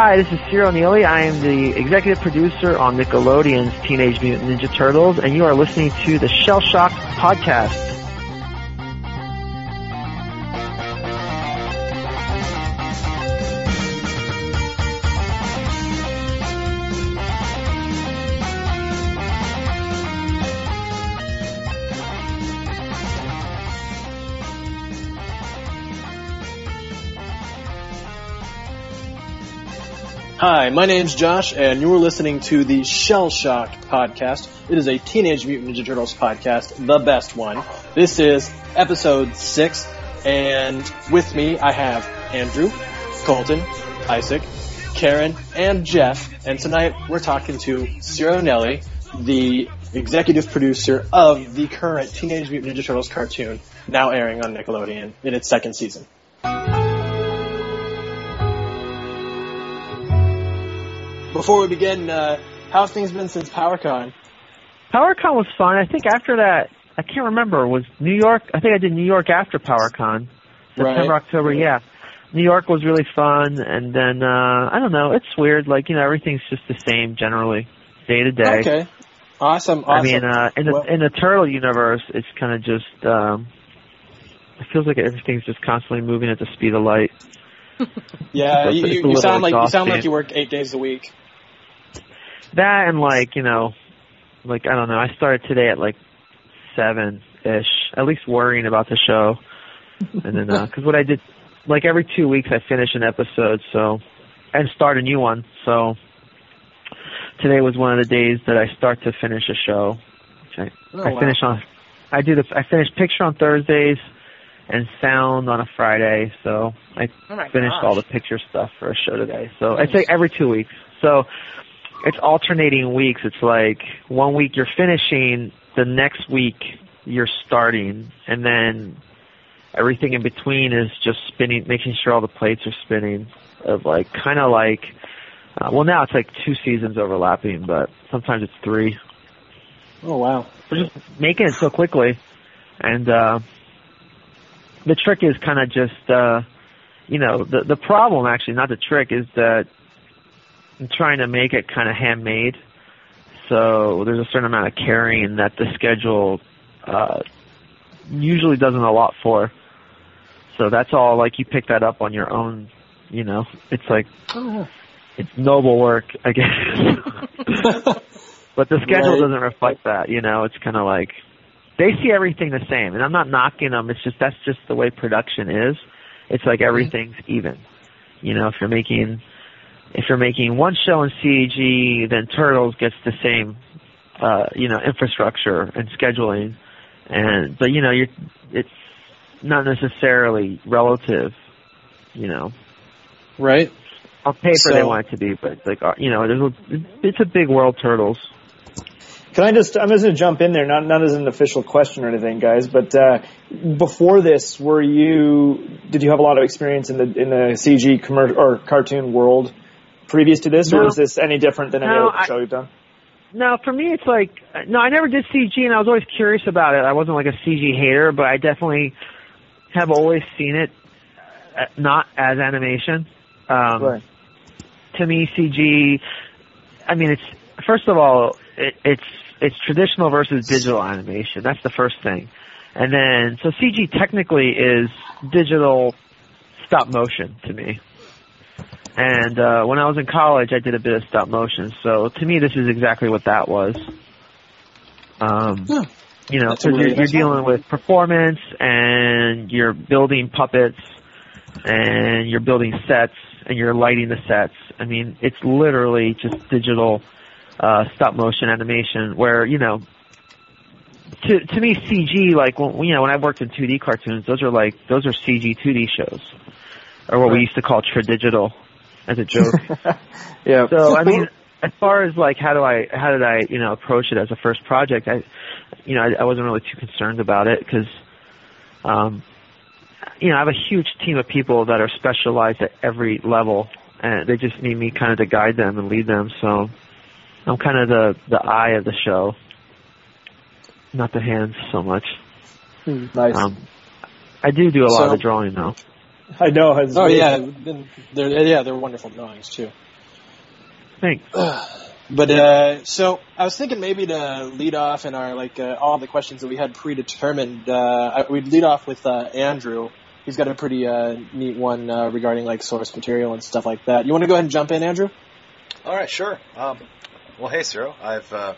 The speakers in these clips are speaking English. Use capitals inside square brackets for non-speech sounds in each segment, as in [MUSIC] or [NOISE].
Hi, this is Ciro Nieli. I am the executive producer on Nickelodeon's Teenage Mutant Ninja Turtles, and you are listening to the Shell Shock podcast. Hi, my name's Josh, and you're listening to the Shell Shock podcast. It is a Teenage Mutant Ninja Turtles podcast, the best one. This is episode six, and with me I have Andrew, Colton, Isaac, Karen, and Jeff. And tonight we're talking to Ciro Nieli, the executive producer of the current Teenage Mutant Ninja Turtles cartoon, now airing on Nickelodeon in its second season. Before we begin, uh, how have things been since PowerCon? PowerCon was fun. I think after that, I can't remember. Was New York? I think I did New York after PowerCon, September, Right. October. Yeah, New York was really fun, and then uh I don't know. It's weird. Like you know, everything's just the same generally, day to day. Okay. Awesome, awesome. I mean, uh, in the Well- in the turtle universe, it's kind of just. um It feels like everything's just constantly moving at the speed of light. [LAUGHS] yeah, you, you, you sound like you sound like you work eight days a week. That and like you know, like I don't know. I started today at like seven ish, at least worrying about the show, and then uh, because what I did, like every two weeks I finish an episode, so and start a new one. So today was one of the days that I start to finish a show. I, Oh, I wow. finish on. I do the I finish picture on Thursdays and sound on a Friday. So I Oh finished gosh. all the picture stuff for a show today. So I say every two weeks. So it's alternating weeks. It's like one week you're finishing, the next week you're starting, and then everything in between is just spinning, making sure all the plates are spinning. Of like kind of like, uh, well now it's like two seasons overlapping, but sometimes it's three. Oh wow. We're just making it so quickly, and uh, the trick is kind of just, uh, you know, the the problem actually, not the trick, is that I'm trying to make it kind of handmade. So there's a certain amount of carrying that the schedule uh, usually doesn't allot for. So that's all like you pick that up on your own. You know, it's like Oh. it's noble work, I guess. [LAUGHS] but the schedule Right. doesn't reflect that. You know, it's kind of like they see everything the same, and I'm not knocking them. It's just that's just the way production is. It's like everything's even. You know, if you're making if you're making one show in CG, then Turtles gets the same, uh, you know, infrastructure and scheduling, and but you know, you're it's not necessarily relative. You know, Right. on paper they want it to be, but like uh, you know, there's a, it's a big world, Turtles. Can I just, I'm just going to jump in there, not, not as an official question or anything, guys, but, uh, before this, were you, did you have a lot of experience in the, in the CG commer- or cartoon world previous to this, or is this any different than any No, other I- show you've done? No, for me, it's like no, I never did CG, and I was always curious about it. I wasn't like a CG hater, but I definitely have always seen it uh, not as animation. Um, Right. to me, CG. I mean, it's first of all, it, it's it's traditional versus digital animation. That's the first thing, and then so CG technically is digital stop motion to me. And uh, when I was in college, I did a bit of stop motion. So to me, this is exactly what that was. Um, Yeah. you know, because really you're, you're dealing with performance and you're building puppets and you're building sets and you're lighting the sets. I mean, it's literally just digital uh, stop motion animation where you know. To to me, CG like when you know when I worked in 2D cartoons, those are like those are CG 2D shows, or what we used to call tradigital, as a joke. [LAUGHS] yeah. So I mean, [LAUGHS] as far as like how do I how did I you know approach it as a first project? I you know I, I wasn't really too concerned about it because um, you know I have a huge team of people that are specialized at every level, and they just need me kind of to guide them and lead them. So I'm kind of the the eye of the show, not the hands so much. nice. Um, I do do a lot of the drawing though. [LAUGHS] I know. It's Oh really- yeah, been- they're yeah they're wonderful drawings too. Thanks. [SIGHS] But uh, so I was thinking maybe to lead off in our like uh, all the questions that we had predetermined. Uh, we'd lead off with uh, Andrew. He's got a pretty uh, neat one uh, regarding like source material and stuff like that. You want to go ahead and jump in, Andrew? All right, sure. Um, well, hey, Ciro. I've uh,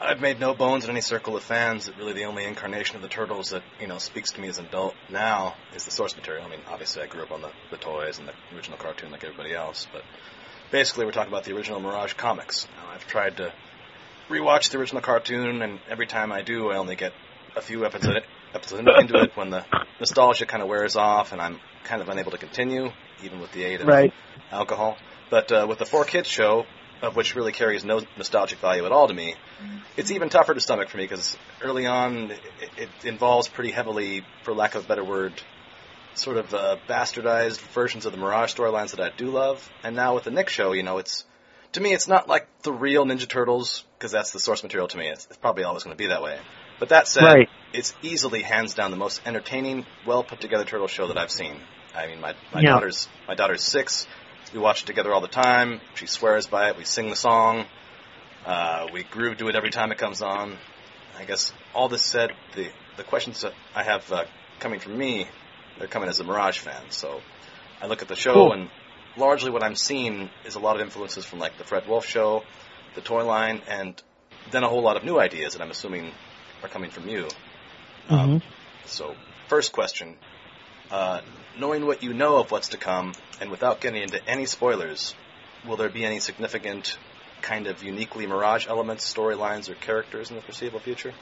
I've made no bones in any circle of fans that really the only incarnation of the turtles that you know speaks to me as an adult now is the source material. I mean, obviously, I grew up on the, the toys and the original cartoon like everybody else, but basically, we're talking about the original Mirage comics. Now, I've tried to rewatch the original cartoon, and every time I do, I only get a few episodes episodes into it when the nostalgia kind of wears off, and I'm kind of unable to continue, even with the aid of Right. alcohol. But uh, with the Four Kids show, of which really carries no nostalgic value at all to me, it's even tougher to stomach for me because early on it, it involves pretty heavily, for lack of a better word, sort of uh, bastardized versions of the Mirage storylines that I do love. And now with the Nick show, you know, it's to me it's not like the real Ninja Turtles because that's the source material to me. It's, it's probably always going to be that way. But that said, Right. it's easily hands down the most entertaining, well put together turtle show that I've seen. I mean, my my Yeah. daughter's my daughter's six. We watch it together all the time. She swears by it. We sing the song. Uh, we groove to it every time it comes on. I guess all this said, the the questions that I have uh, coming from me, they're coming as a Mirage fan. So I look at the show Cool. and largely what I'm seeing is a lot of influences from like the Fred Wolf show, the toy line, and then a whole lot of new ideas that I'm assuming are coming from you. Um, so, first question. Uh, knowing what you know of what's to come, and without getting into any spoilers, will there be any significant kind of uniquely Mirage elements, storylines, or characters in the foreseeable future?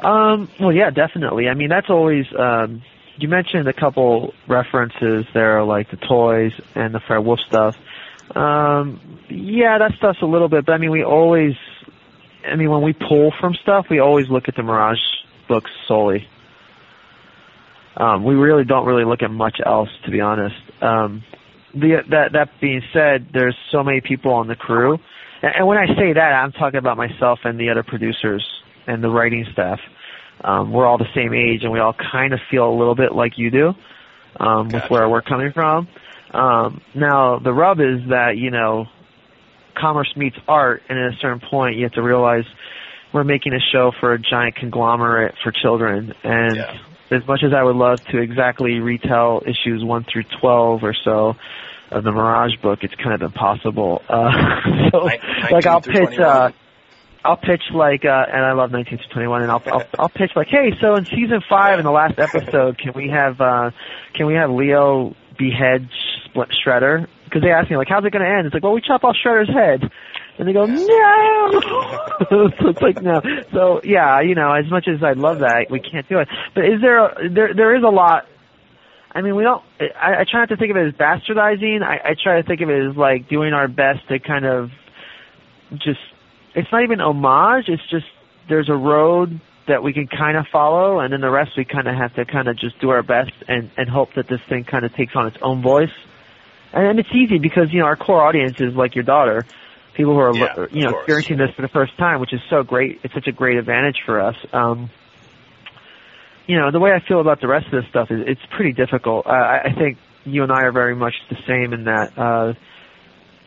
Um, well, yeah, definitely. I mean, that's always. Um, you mentioned a couple references there, like the toys and the Fred Wolf stuff. Um, yeah, that stuff's a little bit, but I mean, we always. I mean, when we pull from stuff, we always look at the Mirage books solely. Um, we really don't really look at much else, to be honest. Um, the, that that being said, there's so many people on the crew, and, and when I say that, I'm talking about myself and the other producers and the writing staff. Um, we're all the same age, and we all kind of feel a little bit like you do, um, with where we're coming from. Um, now, the rub is that you know, commerce meets art, and at a certain point, you have to realize we're making a show for a giant conglomerate for children, and Yeah. As much as I would love to exactly retell issues one through twelve or so of the Mirage book, it's kind of impossible. [LAUGHS] Uh, so, like, I'll pitch. Uh, I'll pitch like, uh, and I love 19 to 21, and I'll, I'll [LAUGHS] I'll pitch like, hey, so in season five, in the last episode, can we have uh, can we have Leo behead Split Shredder? Because they asked me like, how's it going to end? It's like, well, we chop off Shredder's head, and they go, no. [LAUGHS] so it's like no. So yeah, you know, as much as I'd love that, we can't do it. But is there a, there there is a lot. I mean, we don't. I, I try not to think of it as bastardizing. I, I try to think of it as like doing our best to kind of just it's not even homage. It's just there's a road that we can kind of follow, and then the rest we kind of have to kind of just do our best and and hope that this thing kind of takes on its own voice. And, and it's easy because you know our core audience is like your daughter, people who are Yeah, you know experiencing this for the first time, which is so great. It's such a great advantage for us. Um, you know the way I feel about the rest of this stuff is it's pretty difficult. Uh, I, I think you and I are very much the same in that. Uh,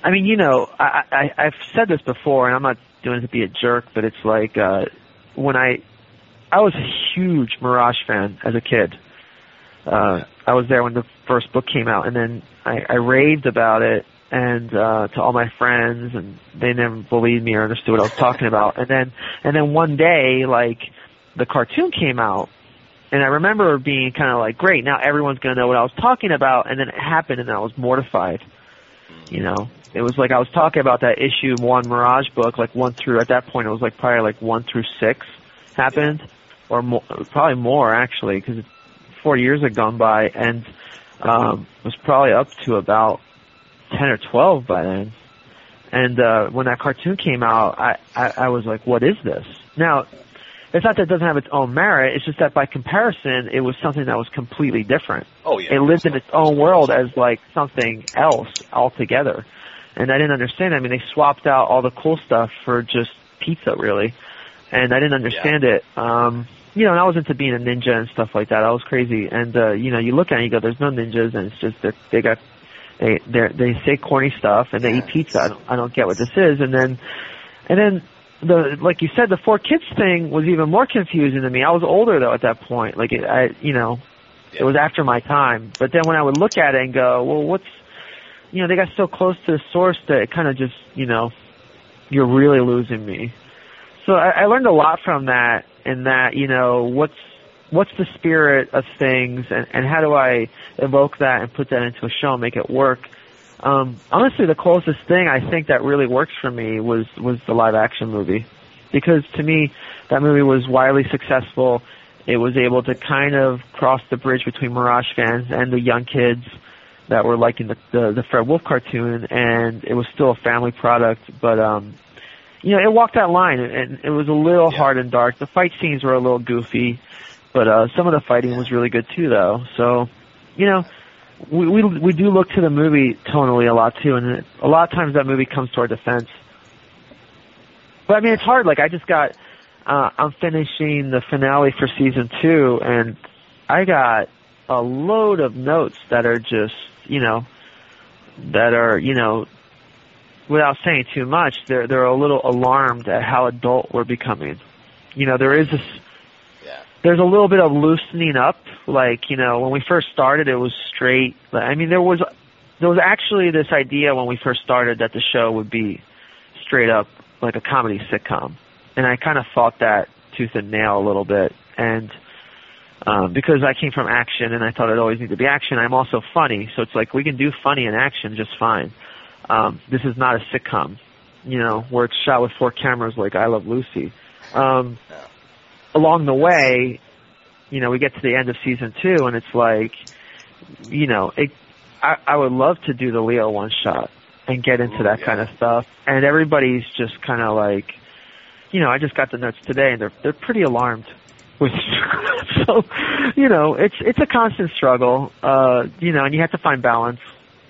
I mean, you know, I, I, I've said this before, and I'm not doing it to be a jerk, but it's like uh, when I, I was a huge Mirage fan as a kid. Uh, I was there when the first book came out, and then I, I raved about it and uh, to all my friends, and they never believed me or understood what I was talking about. And then, and then one day, like the cartoon came out, and I remember being kind of like, great, now everyone's gonna know what I was talking about. And then it happened, and I was mortified. You know, it was like I was talking about that issue one Mirage book, like one through at that point it was like probably like one through six happened, or more, probably more actually, because four years had gone by, and um, was probably up to about ten or twelve by then. And uh, when that cartoon came out, I, I I was like, what is this? Now, it's not that it doesn't have its own merit. It's just that by comparison, it was something that was completely different Oh yeah. it lived in its own world as like something else altogether. And I didn't understand. I mean, they swapped out all the cool stuff for just pizza, really. And I didn't understand it. Um, you know, and I was into being a ninja and stuff like that. I was crazy, and uh, you know, you look at it, and you go, "There's no ninjas," and it's just they got they they they say corny stuff and they eat pizza. I don't, I don't get what this is, and then and then the like you said, the four kids thing was even more confusing to me. I was older though at that point. Like it, I, you know, it was after my time. But then when I would look at it and go, well, what's you know, they got so close to the source that it kind of just, you know, you're really losing me. So I, I learned a lot from that, in that, you know, what's what's the spirit of things, and, and how do I evoke that and put that into a show and make it work. Um, honestly, the closest thing I think that really works for me was was the live action movie, because to me, that movie was wildly successful. It was able to kind of cross the bridge between Mirage fans and the young kids that were liking the, the the Fred Wolf cartoon, and it was still a family product. But um, you know, it walked that line, and it was a little Yeah. hard and dark. The fight scenes were a little goofy, but uh, some of the fighting was really good too, though. So, you know, we we we do look to the movie tonally a lot too, and a lot of times that movie comes to our defense. But I mean, it's hard. Like I just got, uh, I'm finishing the finale for season two, and I got a load of notes that are just, you know, that are, you know, without saying too much, they're they're a little alarmed at how adult we're becoming. You know, there is this. There's a little bit of loosening up. Like, you know, when we first started, it was straight. I mean, there was there was actually this idea when we first started that the show would be straight up like a comedy sitcom, and I kind of fought that tooth and nail a little bit. And um, because I came from action and I thought it always needed to be action, I'm also funny, so it's like we can do funny and action just fine. Um, this is not a sitcom, you know, where it's shot with four cameras like I Love Lucy. Um. Along the way, you know, we get to the end of season two, and it's like, you know, it, I, I would love to do the Leo one shot and get into Ooh, that yeah. kind of stuff, and everybody's just kind of like, you know, I just got the notes today, and they're they're pretty alarmed. With [LAUGHS] so, you know, it's it's a constant struggle, uh, you know, and you have to find balance.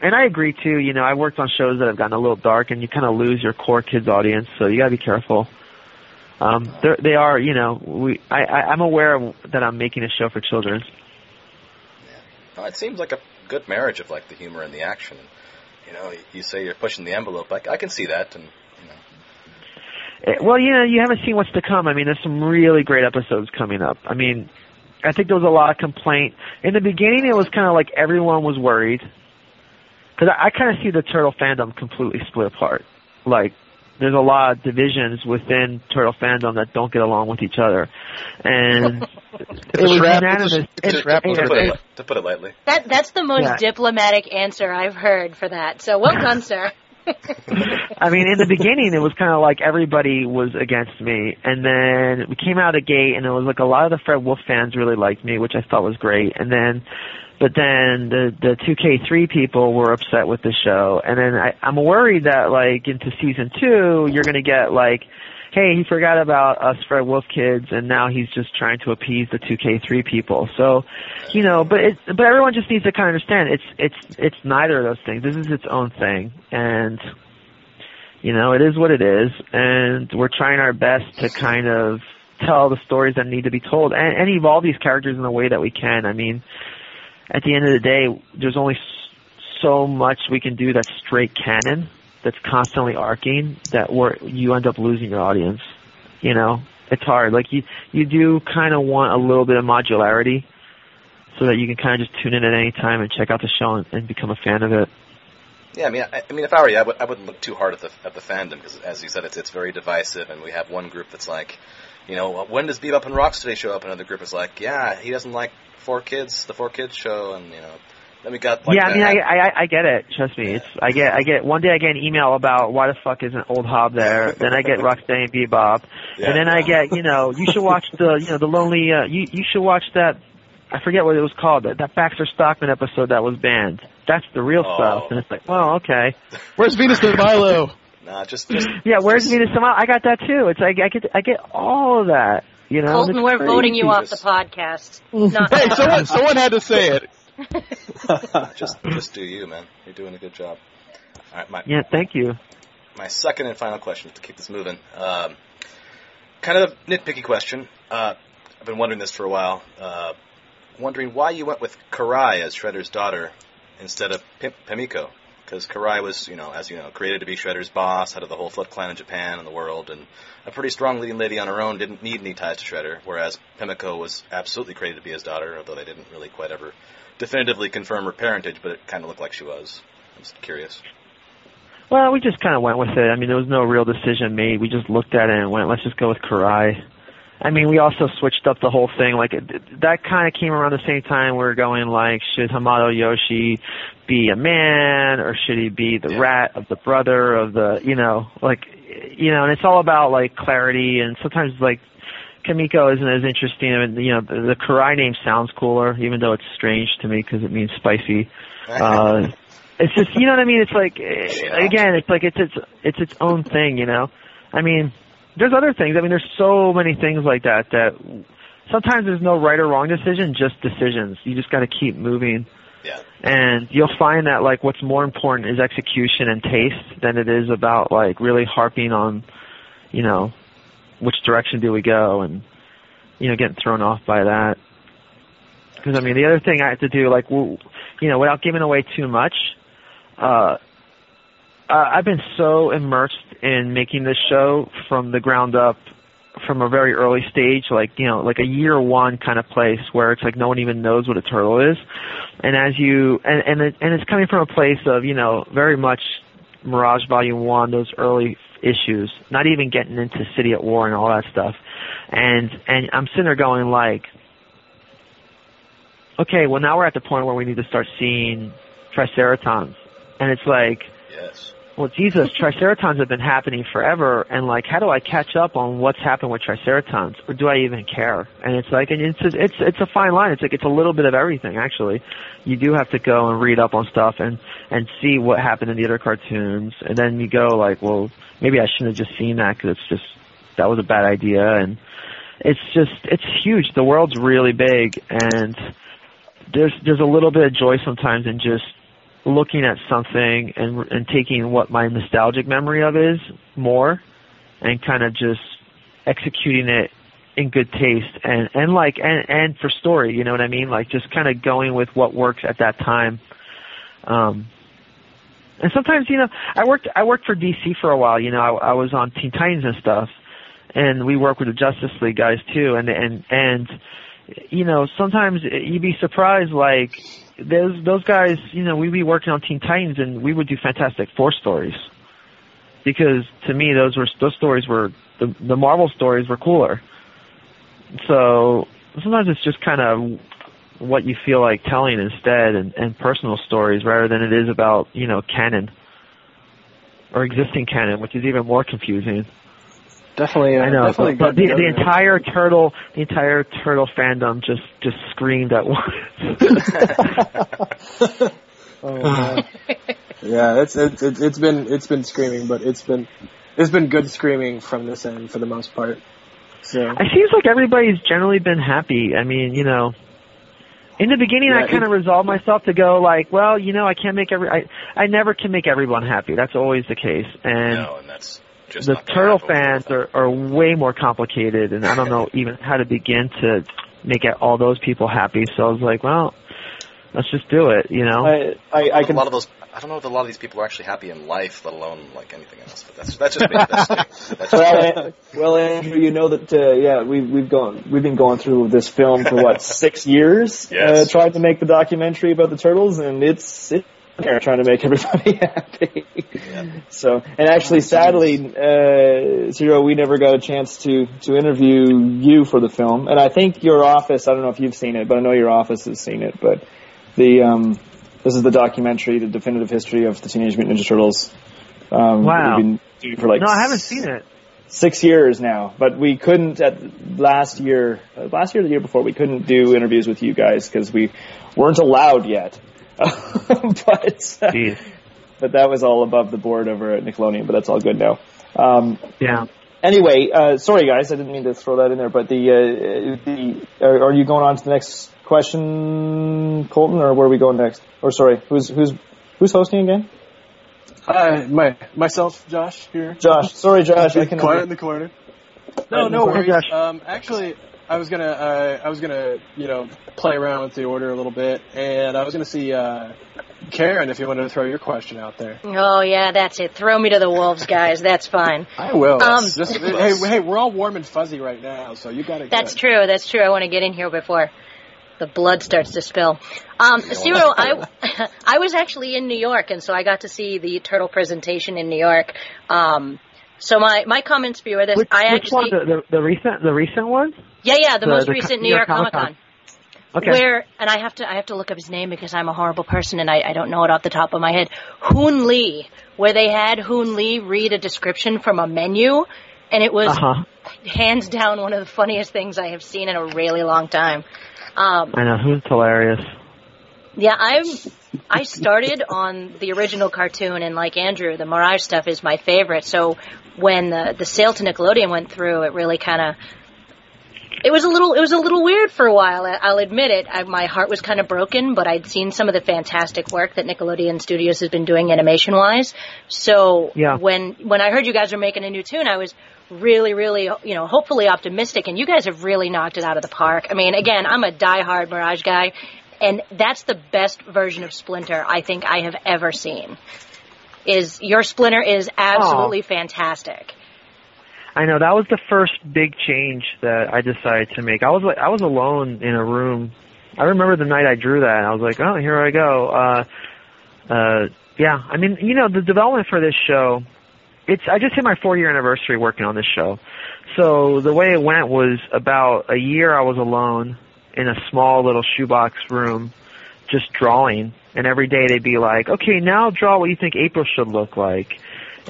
And I agree too. You know, I worked on shows that have gotten a little dark, and you kind of lose your core kids audience, so you got to be careful. Um, they're- you know, we. I, I, I'm aware that I'm making a show for children. No, it seems like a good marriage of like the humor and the action. You know, you say you're pushing the envelope. Like I can see that, and you know, Eh, Well, you know, you haven't seen what's to come. I mean, there's some really great episodes coming up. I mean, I think there was a lot of complaint in the beginning. It was kind of like everyone was worried because I, I kind of see the turtle fandom completely split apart. Like, there's a lot of divisions within turtle fandom that don't get along with each other, and [LAUGHS] it a was trap. unanimous. It's a- it's a trap. to put it- it to put it lightly. That that's the most Yeah. diplomatic answer I've heard for that. So well [LAUGHS] done, sir. I mean, in the beginning, it was kind of like everybody was against me, and then we came out of the gate, and it was like a lot of the Fred Wolf fans really liked me, which I thought was great. And then, but then the the 2K3 people were upset with the show, and then I, I'm worried that like into season two, you're gonna get like, hey, he forgot about us Fred Wolf kids, and now he's just trying to appease the 2K3 people. So, you know, but it, but everyone just needs to kind of understand it's it's it's neither of those things. This is its own thing, and you know, it is what it is, and we're trying our best to kind of tell the stories that need to be told and, and evolve these characters in the way that we can. I mean, at the end of the day, there's only so much we can do that's straight canon, that's constantly arcing, that we're, you end up losing your audience. You know, it's hard. Like you, you do kind of want a little bit of modularity, so that you can kind of just tune in at any time and check out the show and, and become a fan of it. Yeah, I mean, I, I mean, if I were you, I, would, I wouldn't look too hard at the at the fandom because, as you said, it's it's very divisive, and we have one group that's like, you know, when does Bebop and Rocksteady show up? Another group is like, yeah, he doesn't like Four Kids, the Four Kids show, and you know, then we got like yeah, I mean, I, that- I I get it. Trust me, it's I get I get one day I get an email about why the fuck isn't Old Hob there. then I get Rocksteady and Bebop, [LAUGHS] Yeah. and then I get you know you should watch the you know the lonely uh, you you should watch that I forget what it was called that, that Baxter Stockman episode that was banned. That's the real Oh. stuff, and it's like, well, okay, Where's Venus de Milo? [LAUGHS] Nah, just just yeah. Where's Venus Samal? I got that too. It's like I get I get all of that. You know, Colton, we're voting you off the podcast. Not Hey, someone, someone had to say it. [LAUGHS] just just do you, man. You're doing a good job. All right, my Yeah, thank you. my second and final question to keep this moving. Um, kind of a nitpicky question. Uh, I've been wondering this for a while. Uh, wondering why you went with Karai as Shredder's daughter instead of Pim- Pimiko. Because Karai was, you know, as you know, created to be Shredder's boss, head of the whole Foot Clan in Japan and the world, and a pretty strong leading lady on her own, didn't need any ties to Shredder, whereas Pimiko was absolutely created to be his daughter, although they didn't really quite ever definitively confirm her parentage, but it kind of looked like she was. I'm just curious. Well, we just kind of went with it. I mean, there was no real decision made. We just looked at it and went, let's just go with Karai. I mean, we also switched up the whole thing. Like that kind of came around the same time. We were going like, should Hamato Yoshi be a man or should he be the Yeah. rat of the brother of the, you know, like, you know, and it's all about like clarity and sometimes like Kamiko isn't as interesting. I mean, you know, the, the Karai name sounds cooler, even though it's strange to me because it means spicy. [LAUGHS] Uh, it's just, you know what I mean? It's like, eh, again, it's like it's its it's its own thing, you know. I mean, there's other things. I mean, there's so many things like that that sometimes there's no right or wrong decision, just decisions. You just got to keep moving. Yeah. And you'll find that like what's more important is execution and taste than it is about like really harping on, you know, which direction do we go and you know getting thrown off by that. Because I mean, the other thing I have to do, like, w- you know, without giving away too much, uh, uh, I've been so immersed in making this show from the ground up, from a very early stage, like you know, like a year one kind of place where it's like no one even knows what a turtle is, and as you and and it, and it's coming from a place of you know very much Mirage Volume One, those early issues, not even getting into City at War and all that stuff, and and I'm sitting there going like, okay, well now we're at the point where we need to start seeing Triceratons, and it's like Yes. Well, Jesus, Triceratons have been happening forever, and like, how do I catch up on what's happened with Triceratons, or do I even care? And it's like, and it's it's it's a fine line. It's like it's a little bit of everything, actually. You do have to go and read up on stuff and and see what happened in the other cartoons, and then you go like, well, maybe I shouldn't have just seen that because it's just that was a bad idea, and it's just it's huge. The world's really big, and there's there's a little bit of joy sometimes in just looking at something and and taking what my nostalgic memory of is more and kind of just executing it in good taste and and like and and for story you know what i mean? Like just kind of going with what works at that time. Um and sometimes you know i worked i worked for dc for a while you know i, I was on teen titans and stuff and we work with the justice league guys too and and and you know sometimes you'd be surprised like those those guys, you know, we'd be working on Teen Titans and we would do Fantastic Four stories. Because to me those were those stories were the the Marvel stories were cooler. So sometimes it's just kind of what you feel like telling instead and, and personal stories rather than it is about, you know, canon. Or existing canon, which is even more confusing. Definitely, uh, I know, definitely but, but the, the entire turtle, the entire turtle fandom just just screamed at once. [LAUGHS] [LAUGHS] Oh, man. yeah, it's, it's it's it's been it's been screaming, but it's been it's been good screaming from this end for the most part. So It seems like everybody's generally been happy. I mean, you know, in the beginning, Yeah, I kind of resolved myself to go like, well, you know, I can't make every, I, I never can make everyone happy. That's always the case. And no, and that's just the turtle fans are, are way more complicated, and I don't know [LAUGHS] even how to begin to make all those people happy. So I was like, well, let's just do it. You know. I, I, I a can A lot of those. I don't know if a lot of these people are actually happy in life, let alone like anything else. But that's that's just me. That's, that's just well, well, Andrew, you know that uh, yeah, we, we've gone we've been going through this film for what [LAUGHS] six years, Yes. uh, trying to make the documentary about the turtles, and it's it's they're trying to make everybody [LAUGHS] happy. So, and actually, sadly, uh, Ciro, we never got a chance to to interview you for the film, and I think your office. I don't know if you've seen it, but I know your office has seen it. But the um, this is the documentary, the definitive history of the Teenage Mutant Ninja Turtles. Um, Wow. We've been doing for like no, I haven't seen it. six years now, but we couldn't at last year, uh, last year, the year before, we couldn't do interviews with you guys because we weren't allowed yet. [LAUGHS] but Jeez. but that was all above the board over at Nickelodeon, but that's all good now. Um, Yeah. anyway, uh, sorry guys, I didn't mean to throw that in there, but the, uh, the are, are you going on to the next question, Colton, or where are we going next? Or sorry, who's who's who's hosting again? Hi, my myself, Josh here. Josh. Sorry, Josh. I [LAUGHS] can quiet in the corner. No, no Hey, worries. Josh. Um, actually, I was gonna, uh, I was gonna, you know, play around with the order a little bit, and I was gonna see uh, Karen if you wanted to throw your question out there. Oh yeah, that's it. Throw me to the wolves, guys. That's fine. [LAUGHS] I will. Um, Just, hey, hey, we're all warm and fuzzy right now, so you got it. That's good. true. That's true. I want to get in here before the blood starts to spill. Um, Ciro, I, [LAUGHS] I was actually in New York, and so I got to see the turtle presentation in New York. Um, so my, my comments for you are this. Which, I which actually, one? The, the, the recent the recent one? Yeah, yeah, the, the- most the recent New York Comic Comic-Con. Okay. Where and I have to I have to look up his name because I'm a horrible person and I, I don't know it off the top of my head. Hoon Lee, where they had Hoon Lee read a description from a menu, and it was Uh huh. hands down one of the funniest things I have seen in a really long time. Um, I know who's hilarious. yeah, I'm. I started on the original cartoon, and like Andrew, the Mirage stuff is my favorite. So when the the sale to Nickelodeon went through, it really kind of. It was a little. It was a little weird for a while. I'll admit it. I, my heart was kind of broken, but I'd seen some of the fantastic work that Nickelodeon Studios has been doing animation wise. So Yeah. when when I heard you guys were making a new tune, I was really, really, you know, hopefully optimistic. And you guys have really knocked it out of the park. I mean, again, I'm a diehard Mirage guy, and that's the best version of Splinter I think I have ever seen. Is your Splinter is absolutely fantastic. I know that was the first big change that I decided to make. I was like, I was alone in a room. I remember the night I drew that. I was like, oh, here I go. Uh, uh, yeah. I mean, you know, the development for this show. It's. I just hit my four year anniversary working on this show. So the way it went was about a year I was alone in a small little shoebox room, just drawing. And every day they'd be like, okay, now draw what you think April should look like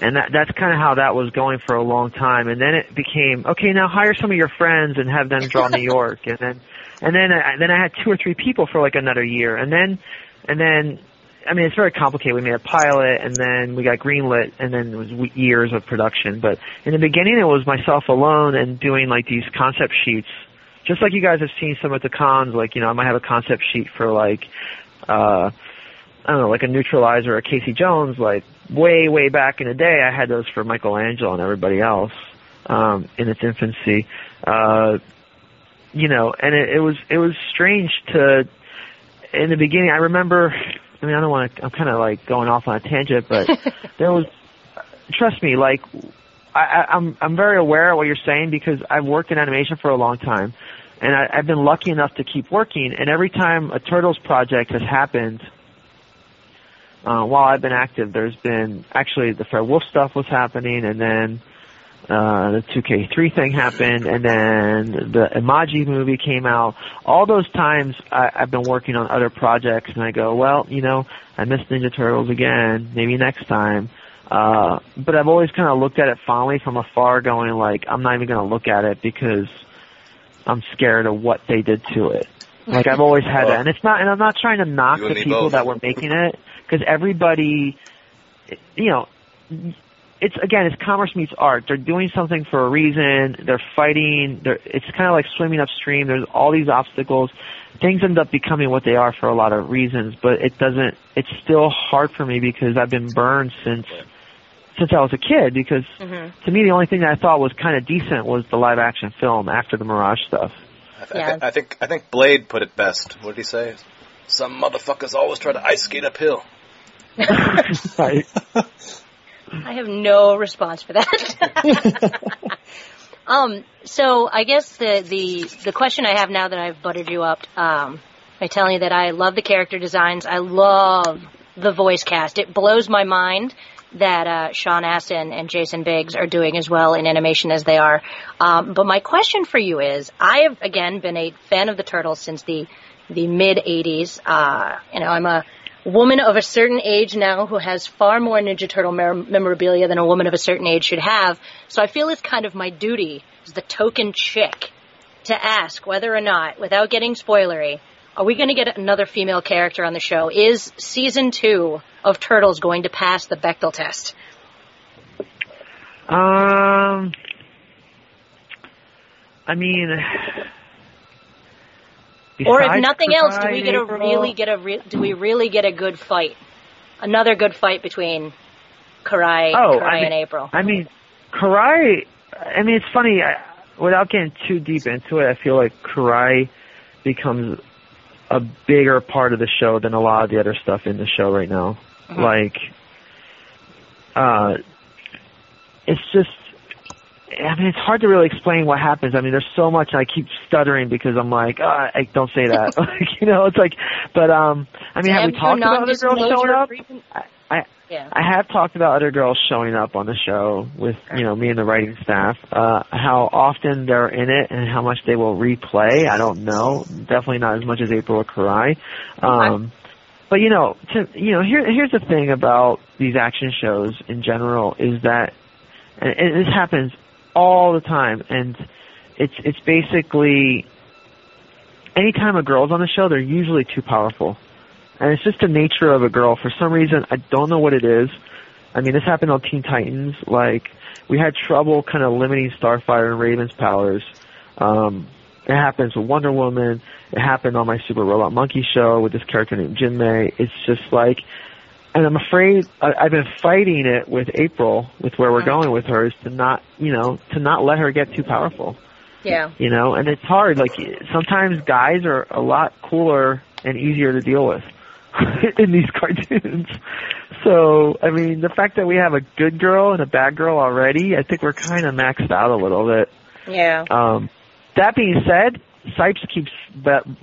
and that that's kind of how that was going for a long time. And then it became okay now hire some of your friends and have them draw New [LAUGHS] York. And then and then I, then I had two or three people for like another year. And then and then I mean it's very complicated. We made a pilot and then we got greenlit and then it was years of production. But in the beginning it was myself alone and doing like these concept sheets. Just like you guys have seen some at the cons like you know I might have a concept sheet for like uh I don't know, like a neutralizer or a Casey Jones, like way, way back in the day, I had those for Michelangelo and everybody else, um, in its infancy. Uh, you know, and it, it was, it was strange to, in the beginning, I remember, I mean, I don't want to, I'm kind of like going off on a tangent, but [LAUGHS] there was, trust me, like, I, I, I'm, I'm very aware of what you're saying because I've worked in animation for a long time. And I, I've been lucky enough to keep working, and every time a Turtles project has happened, uh, while I've been active, there's been actually the Fred Wolf stuff was happening, and then uh, the 2K3 thing happened, and then the Imagi movie came out. All those times I, I've been working on other projects, and I go, well, you know, I missed Ninja Turtles again. Maybe next time. Uh, but I've always kind of looked at it fondly from afar, going like, I'm not even going to look at it because I'm scared of what they did to it. Like I've always had that, and it's not. And I'm not trying to knock the people both. that were making it because everybody, you know, it's again, it's commerce meets art. They're doing something for a reason. They're fighting. They're, it's kind of like swimming upstream. There's all these obstacles. Things end up becoming what they are for a lot of reasons, but it doesn't. It's still hard for me because I've been burned since since I was a kid. Because Mm-hmm. to me, the only thing that I thought was kind of decent was the live action film after the Mirage stuff. I, th- Yeah. I, th- I think I think Blade put it best. What did he say? Some motherfuckers always try to ice skate uphill. [LAUGHS] right. I have no response for that. [LAUGHS] um, so I guess the, the the question I have now that I've buttered you up um, by telling you that I love the character designs, I love the voice cast. It blows my mind that uh, Sean Astin and Jason Biggs are doing as well in animation as they are. Um, but my question for you is, I have again been a fan of the Turtles since the the mid '80s. Uh, you know, I'm a woman of a certain age now who has far more Ninja Turtle mer- memorabilia than a woman of a certain age should have. So I feel it's kind of my duty as the token chick to ask whether or not, without getting spoilery, are we going to get another female character on the show? Is season two of Turtles going to pass the Bechdel test? Um, I mean, Or if nothing else, do we get a really get a re- do we really get a good fight? Another good fight between Karai, Oh, Karai I mean, and April. I mean, Karai. I mean, it's funny. I, without getting too deep into it, I feel like Karai becomes a bigger part of the show than a lot of the other stuff in the show right now. Mhm. Like, uh, it's just, I mean, it's hard to really explain what happens. I mean, there's so much. I keep stuttering because I'm like, oh, I don't say that. [LAUGHS] like, you know, it's like, but um, I mean, have we talked about other girls showing up? I, I Yeah. I have talked about other girls showing up on the show with, you know, me and the writing staff. Uh, how often they're in it and how much they will replay, I don't know. Definitely not as much as April or Karai. Um, but you know, to, you know, here, here's the thing about these action shows in general is that, and, and this happens all the time, and it's, it's basically, anytime a girl's on the show, they're usually too powerful and it's just the nature of a girl. For some reason, I don't know what it is. I mean, this happened on Teen Titans. Like, we had trouble kind of limiting Starfire and Raven's powers. Um, it happens with Wonder Woman. It happened on my Super Robot Monkey show with this character named Jinmay. It's just like, and I'm afraid I, I've been fighting it with April, with where we're going with her, is to not, you know, to not let her get too powerful Yeah. you know, and it's hard. Like sometimes guys are a lot cooler and easier to deal with [LAUGHS] in these cartoons. So, I mean, the fact that we have a good girl and a bad girl already, I think we're kind of maxed out a little bit. Yeah. Um, that being said, Cipes keeps,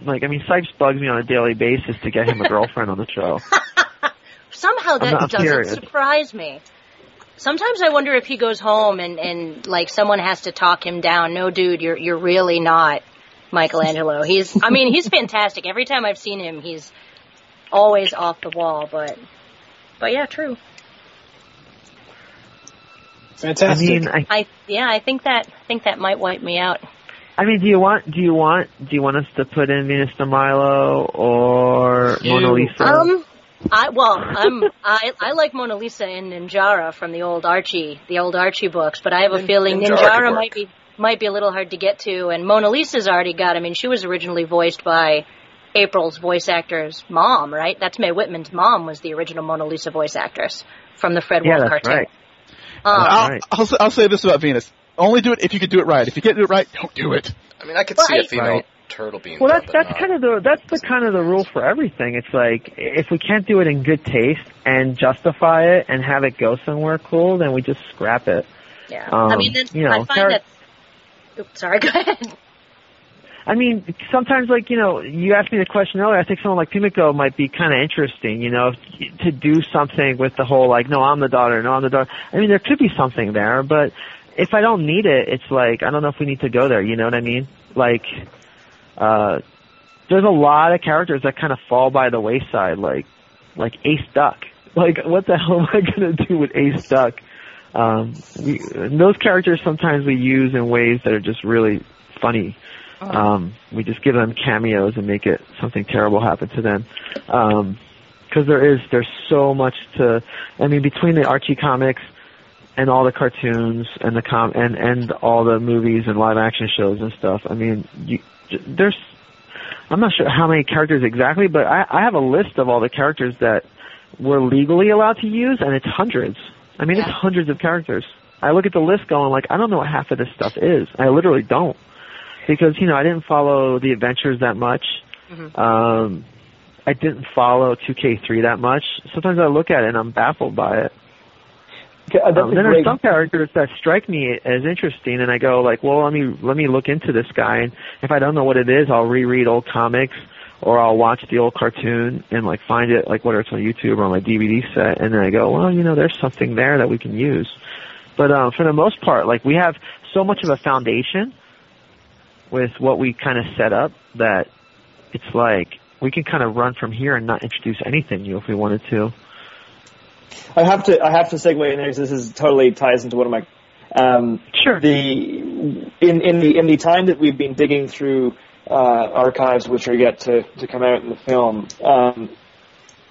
like, I mean, Cipes bugs me on a daily basis to get him a girlfriend on the show. [LAUGHS] Somehow that doesn't serious. surprise me. Sometimes I wonder if he goes home and and like someone has to talk him down. No, dude, you're you're really not Michelangelo. He's I mean he's fantastic. Every time I've seen him, he's always off the wall. But but yeah, true. Fantastic. I Fantastic. mean, I, I yeah, I think that I think that might wipe me out. I mean, do you want, do you want, do you want us to put in Venus de Milo or Mona Lisa? Um, I well, I'm I I like Mona Lisa and Ninjara from the old Archie the old Archie books, but I have a Nin- feeling Ninjara Ninjara might be might be a little hard to get to, and Mona Lisa's already got. I mean, she was originally voiced by April's voice actor's mom, right? That's Mae Whitman's mom was the original Mona Lisa voice actress from the Fred yeah, Wolf that's cartoon. right. Um, I'll, right. I'll, say- I'll say this about Venus. Only do it if you can do it right. If you can't do it right, don't do it. I mean, I could Well, see a I- female Right. turtle being Well, that's that's kind of the that's the kind of the rule for everything. It's like if we can't do it in good taste and justify it and have it go somewhere cool, then we just scrap it. yeah. I um, mean, then, you know, I find Sarah- that. Oops, sorry, [LAUGHS] go ahead. I mean, sometimes like you know, you asked me the question earlier. I think someone like Pimiko might be kind of interesting. You know, to do something with the whole like, no, I'm the daughter, no, I'm the daughter. I mean, there could be something there, but if I don't need it, it's like I don't know if we need to go there. You know what I mean? Like, uh, there's a lot of characters that kind of fall by the wayside, like like Ace Duck. [LAUGHS] Like, what the hell am I gonna do with Ace Duck? Um, we, those characters sometimes we use in ways that are just really funny. Um, we just give them cameos and make it something terrible happen to them. Um 'cause there is there's so much to. I mean, between the Archie comics and all the cartoons and the com and and all the movies and live action shows and stuff. I mean, you, there's. I'm not sure how many characters exactly, but I, I have a list of all the characters that we're legally allowed to use, and it's hundreds. I mean, it's hundreds of characters. I look at the list going like, I don't know what half of this stuff is. I literally don't. Because, you know, I didn't follow the adventures that much. Mhm. Um, I didn't follow 2K3 that much. Sometimes I look at it and I'm baffled by it. Okay, uh, Um, then there's some characters that strike me as interesting, and I go like, well, let me let me look into this guy, and if I don't know what it is, I'll reread old comics, or I'll watch the old cartoon and like find it, like whether it's on YouTube or on my DVD set, and then I go, well, you know, there's something there that we can use. But um, for the most part, like we have so much of a foundation with what we kind of set up that it's like we can kind of run from here and not introduce anything new if we wanted to. I have to I have to segue in there 'cause this is totally ties into one of my um, Sure. the in in the in the time that we've been digging through uh, archives which are yet to to come out in the film. Um,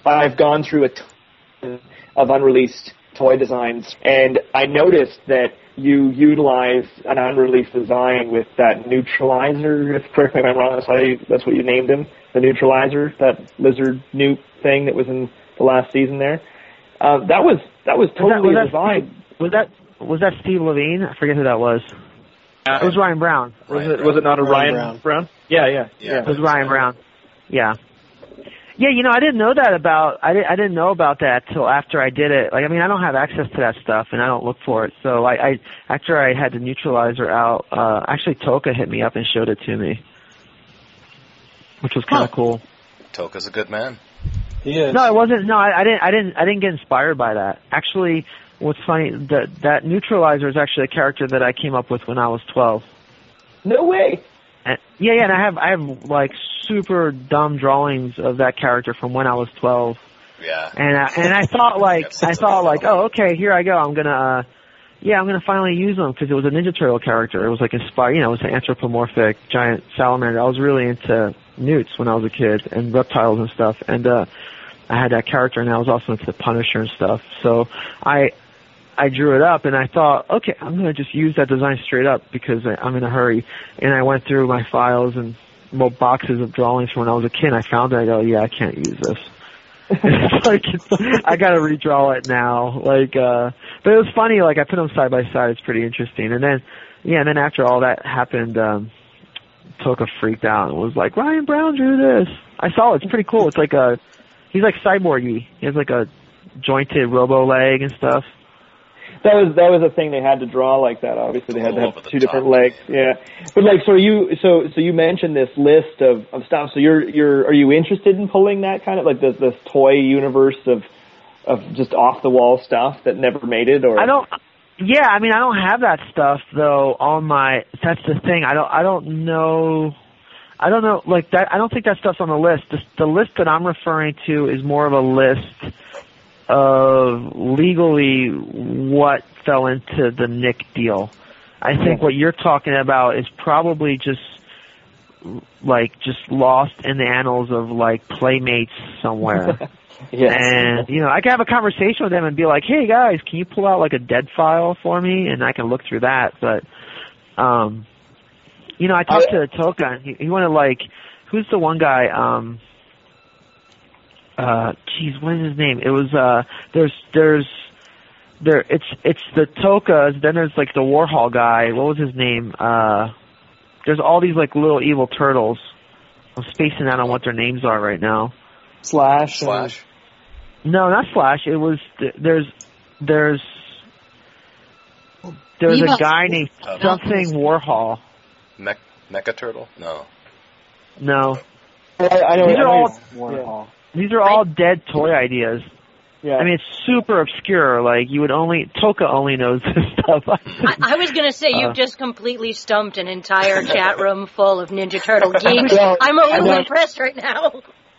I've gone through a ton of unreleased toy designs, and I noticed that you utilize an unreleased design with that neutralizer. If correct me if I'm wrong, that's you, that's what you named him, the neutralizer, that lizard newt thing that was in the last season there. Uh, that was that was Was that, totally was a that design. Steve, was that was that Steve Lavigne? I forget who that was. Uh, It was Ryan Brown. Was Ryan it was it not a Ryan Ryan, Brown. Brown? Yeah, yeah, Yeah. yeah. It was Ryan Brown. Yeah. Yeah, you know, I didn't know that about I didn't I didn't know about that till after I did it. Like I mean, I don't have access to that stuff and I don't look for it. So I, I after I had the neutralizer out, uh actually Toka hit me up and showed it to me. Which was kind of Huh. cool. Toka's a good man. He is. No, it wasn't. No, I, I didn't. I didn't. I didn't get inspired by that. Actually, what's funny that that neutralizer is actually a character that I came up with when I was twelve. No way. And, yeah, yeah, and I have I have like super dumb drawings of that character from when I was twelve. Yeah. And I, and I thought [LAUGHS] like I thought like oh okay here I go. I'm gonna uh, yeah I'm gonna finally use them because it was a Ninja Turtle character. It was like inspired you know it was an anthropomorphic giant salamander. I was really into newts when I was a kid and reptiles and stuff. And uh I had that character and I was also into the Punisher and stuff. So I I drew it up and I thought okay I'm gonna just use that design straight up because I, I'm in a hurry and I went through my files and well, boxes of drawings from when I was a kid I found it I go yeah I can't use this [LAUGHS] it's like it's, I gotta redraw it now. Like, uh, but it was funny. Like I put them side by side. It's pretty interesting. And then, yeah, and then after all that happened, um, Toka freaked out and was like, Ryan Brown drew this. I saw it. It's pretty cool. It's like a, he's like cyborgy. He has like a jointed robo leg and stuff. That was that was a thing they had to draw like that. Obviously, they had to have the two top. different legs. Yeah, but like, so are you so so you mentioned this list of of stuff. So you're you're are you interested in pulling that kind of like this this toy universe of of just off the wall stuff that never made it? Or I don't. Yeah, I mean, I don't have that stuff though on my. That's the thing. I don't. I don't know. I don't know. Like that. I don't think that stuff's on the list. The, the list that I'm referring to is more of a list of legally what fell into the Nick deal. I think what you're talking about is probably just like just lost in the annals of like playmates somewhere. [LAUGHS] Yes. And you know, I can have a conversation with them and be like, "Hey guys, can you pull out like a dead file for me?" And I can look through that. But, um, you know, I talked to Toka, and he, he wanted like, who's the one guy? Um, uh, geez, what is his name? It was uh, there's there's there it's it's the Tokas. Then there's like the Warhol guy. What was his name? Uh, there's all these like little evil turtles. I'm spacing out on what their names are right now. slash Slash. No, not Slash. It was there's there's there's a guy named Uh, something Warhol. Mech, Mecha Turtle? No. No, I, I know. These I are know all- it's Warhol. These are all dead toy ideas. Yeah. I mean, it's super obscure. Like you would only Toka only knows this [LAUGHS] stuff. I, I was gonna say you've Uh. just completely stumped an entire chat room full of Ninja Turtle [LAUGHS] geeks. Well, I'm a I little know. impressed right now.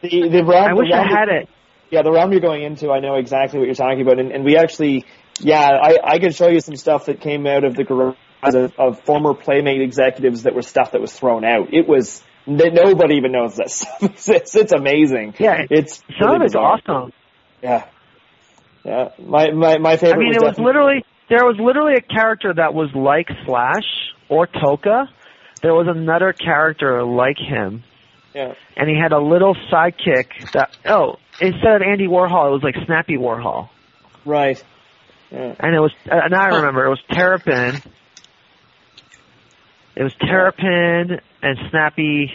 the, the realm, I wish the I had it. Yeah, the realm you're going into, I know exactly what you're talking about, and, and we actually, yeah, I, I could show you some stuff that came out of the garage of, of former Playmate executives that was stuff that was thrown out. It was nobody even knows this. [LAUGHS] exists. It's amazing. Yeah, it's Some really it's awesome. Yeah, yeah. My my my favorite. I mean, was it was literally there was literally a character that was like Slash or Toka. There was another character like him, Yeah. and he had a little sidekick that oh instead of Andy Warhol, it was like Snappy Warhol. Right. Yeah. and it was and I remember it was Terrapin. It was Terrapin and Snappy.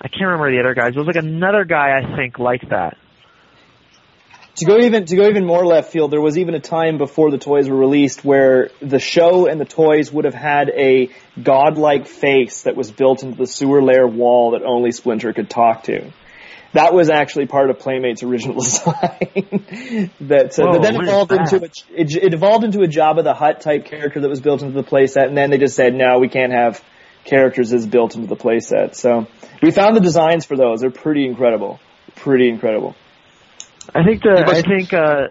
I can't remember the other guys. It was like another guy I think like that. To go even to go even more left field, there was even a time before the toys were released where the show and the toys would have had a godlike face that was built into the sewer layer wall that only Splinter could talk to. That was actually part of Playmate's original [LAUGHS] design. that, uh, Whoa, that then evolved into a, it, it evolved into a Jabba the Hutt type character that was built into the playset, and then they just said, no, we can't have characters is built into the playset. So we found the designs for those. They're pretty incredible. Pretty incredible. I think the I think uh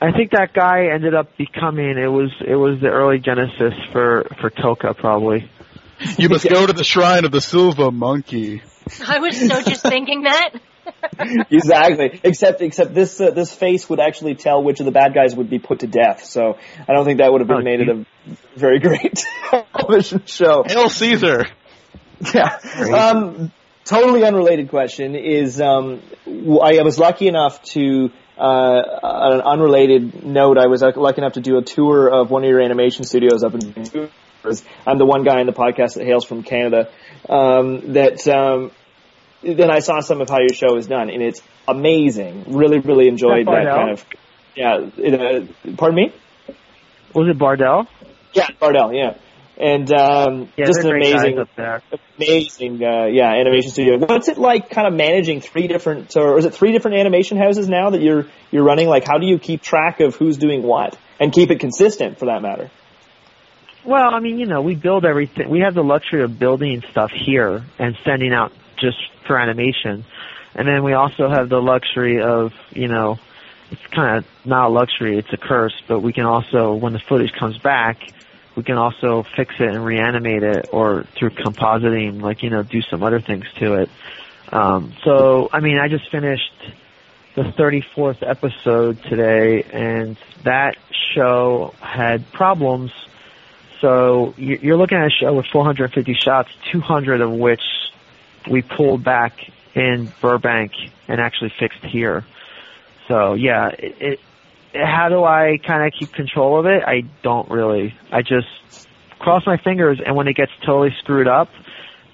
I think that guy ended up becoming it was it was the early genesis for for Toka probably. You must go to the shrine of the Silver Monkey. I was so just thinking that. [LAUGHS] exactly. Except, except this uh, this face would actually tell which of the bad guys would be put to death. So I don't think that would have been Oh, made it a very great [LAUGHS] television show. Hail Caesar! Yeah. Um, totally unrelated question is um, w- I was lucky enough to. Uh, on an unrelated note, I was lucky enough to do a tour of one of your animation studios up in Vancouver I'm the one guy in the podcast that hails from Canada. Um, that um, then I saw some of how your show is done, and it's amazing. Really, really enjoyed that kind of. Yeah, it, uh, pardon me. Was it Bardel? Yeah, Bardel. Yeah, and um, Yeah, just an amazing, amazing, uh, yeah, animation studio. What's it like, kind of managing three different, or is it three different animation houses now that you're you're running? Like, how do you keep track of who's doing what and keep it consistent, for that matter? Well, I mean, you know, we build everything. We have the luxury of building stuff here and sending out just for animation. And then we also have the luxury of, you know, it's kind of not a luxury, it's a curse, but we can also, when the footage comes back, we can also fix it and reanimate it or through compositing, like, you know, do some other things to it. Um, so, I mean, I just finished the 34th episode today and that show had problems so you- you're looking at a show with 450 shots, 200 of which we pulled back in Burbank and actually fixed here. So yeah, it, it how do I kind of keep control of it? I don't really. I just cross my fingers, and when it gets totally screwed up,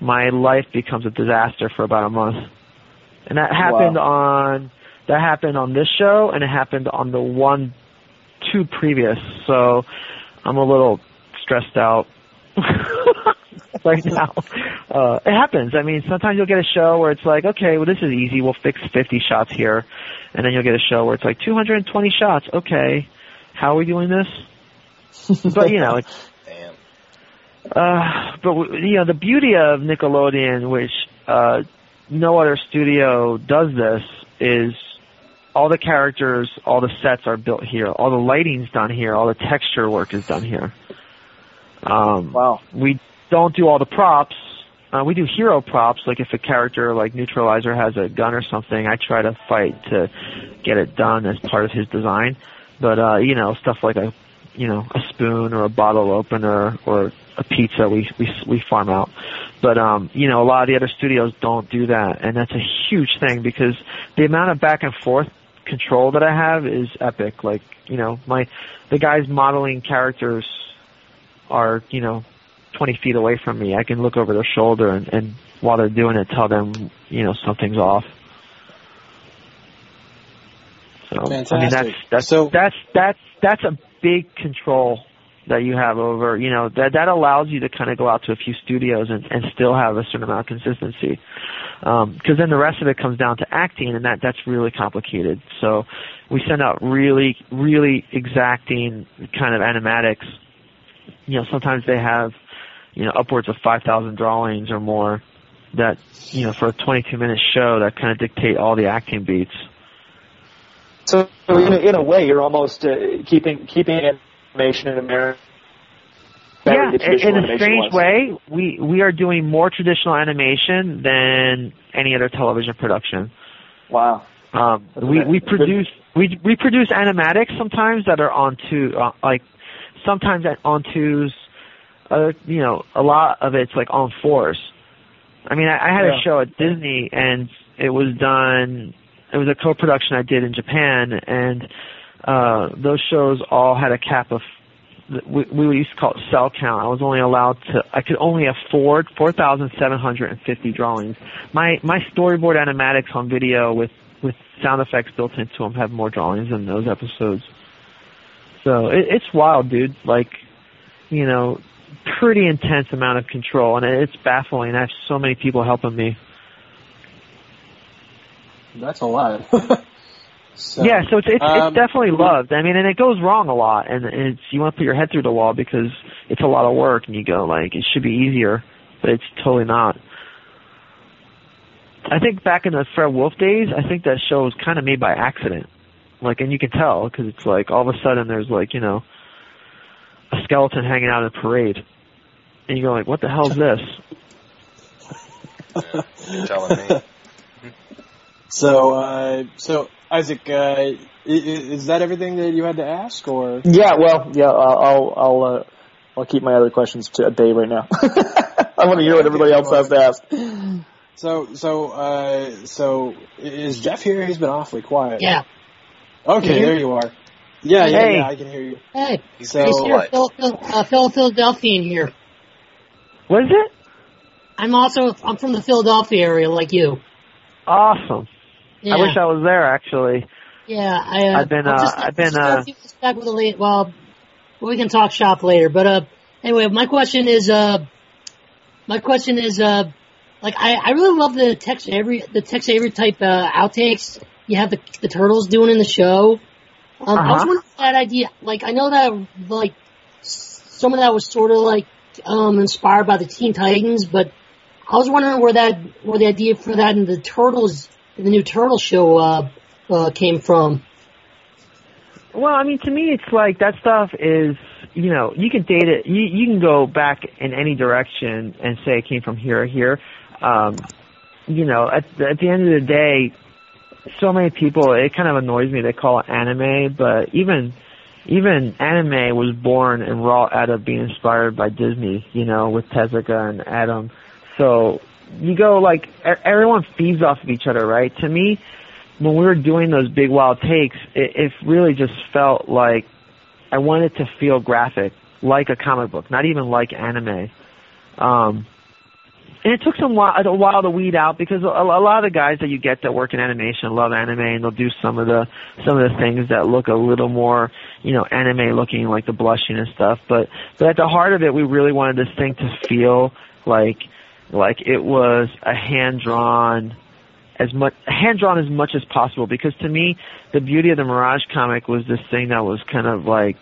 my life becomes a disaster for about a month. And that happened on that happened on this show, and it happened on the one two previous. So I'm a little stressed out [LAUGHS] [LAUGHS] right now. Uh, it happens. I mean, sometimes you'll get a show where it's like, okay, well, this is easy. We'll fix 50 shots here. And then you'll get a show where it's like 220 shots. Okay. How are we doing this? [LAUGHS] but, you know, it's, Damn. uh, but you know, the beauty of Nickelodeon, which uh, no other studio does this, is all the characters, all the sets are built here, all the lighting's done here, all the texture work is done here. Um, Wow. we don't do all the props. Uh, we do hero props, like if a character like Newtralizer has a gun or something, I try to fight to get it done as part of his design. But uh, you know, stuff like a you know, a spoon or a bottle opener or a pizza we we we farm out. But um, you know, a lot of the other studios don't do that and that's a huge thing because the amount of back and forth control that I have is epic. Like, you know, my the guys modeling characters are, you know, 20 feet away from me. I can look over their shoulder and, and while they're doing it, tell them, you know, something's off. So, I mean, that's, Fantastic. that's, So- that's, that's, that's a big control that you have over, you know, that, that allows you to kind of go out to a few studios and, and still have a certain amount of consistency. Um, cause then the rest of it comes down to acting and that, that's really complicated. So we send out really, really exacting kind of animatics. You know, sometimes they have, you know, upwards of 5,000 drawings or more that, you know, for a 22 minute show that kind of dictate all the acting beats. So in a, in a way, you're almost uh, keeping keeping animation in America. yeah, in a strange was. way, we we are doing more traditional animation than any other television production. Wow. Um, we we produce we we produce animatics sometimes that are on two uh, like sometimes on twos, other you know a lot of it's like on fours. I mean, I, I had Yeah. a show at Disney and it was done. It was a co-production I did in Japan, and uh, those shows all had a cap of we, we used to call it cel count. I was only allowed to, I could only afford 4,750 drawings. My, my storyboard animatics on video with, with sound effects built into them have more drawings than those episodes. So it, it's wild, dude. Like, you know, pretty intense amount of control and it's baffling. I have so many people helping me. That's a lot. [LAUGHS] so, yeah, so it's it's, um, it's definitely loved. I mean, and it goes wrong a lot, and it's you want to put your head through the wall because it's a lot of work, and you go like it should be easier, but it's totally not. I think back in the Fred Wolf days, I think that show was kind of made by accident, like, and you can tell because it's like all of a sudden there's like you know a skeleton hanging out at a parade, and you go like, what the hell's this? You're [LAUGHS] telling me. [LAUGHS] So, uh, so Isaac, uh, i- i- is that everything that you had to ask, or Yeah. Well. Yeah. I'll I'll I'll, uh, I'll keep my other questions to a day right now. [LAUGHS] I want to hear what everybody else has to ask. so so uh, so is Jeff here? He's been awfully quiet. Yeah. Okay, you there you are. Yeah, yeah, Hey. yeah. I can hear you. Hey, He's So- he's it's here. Phil, Phil, uh, Phil Philadelphian here. What is it? I'm also I'm from the Philadelphia area, like you. Awesome. Yeah. I wish I was there actually. Yeah, I, uh, I've been, I'm uh, just- I've been, uh, a back with a late. Well, we can talk shop later. But uh, anyway, my question is, uh, my question is, uh, like I, I really love the Tex Avery, the Tex Avery type uh, outtakes. You have the the turtles doing in the show. Um, I was Uh-huh. wondering that idea, like I know that like some of that was sort of like um inspired by the Teen Titans, but I was wondering where that where the idea for that in the Turtles, the new Turtle show, uh, uh came from. Well, I mean, to me, it's like that stuff is, you know, you can date it. You you can go back in any direction and say it came from here or here. Um, you know, at at the end of the day, so many people. It kind of annoys me. They call it anime, but even even anime was born and raw out of being inspired by Disney. You know, with Tezuka and Atom. So you go like everyone feeds off of each other, right? To me, when we were doing those big wild takes, it, it really just felt like I wanted to feel graphic, like a comic book, not even like anime. Um, and it took some while, a while to weed out because a, a lot of the guys that you get that work in animation love anime and they'll do some of the some of the things that look a little more, you know, anime looking like the blushing and stuff. But but at the heart of it, we really wanted this thing to feel like like it was a hand drawn as much hand drawn as much as possible because to me the beauty of the Mirage comic was this thing that was kind of like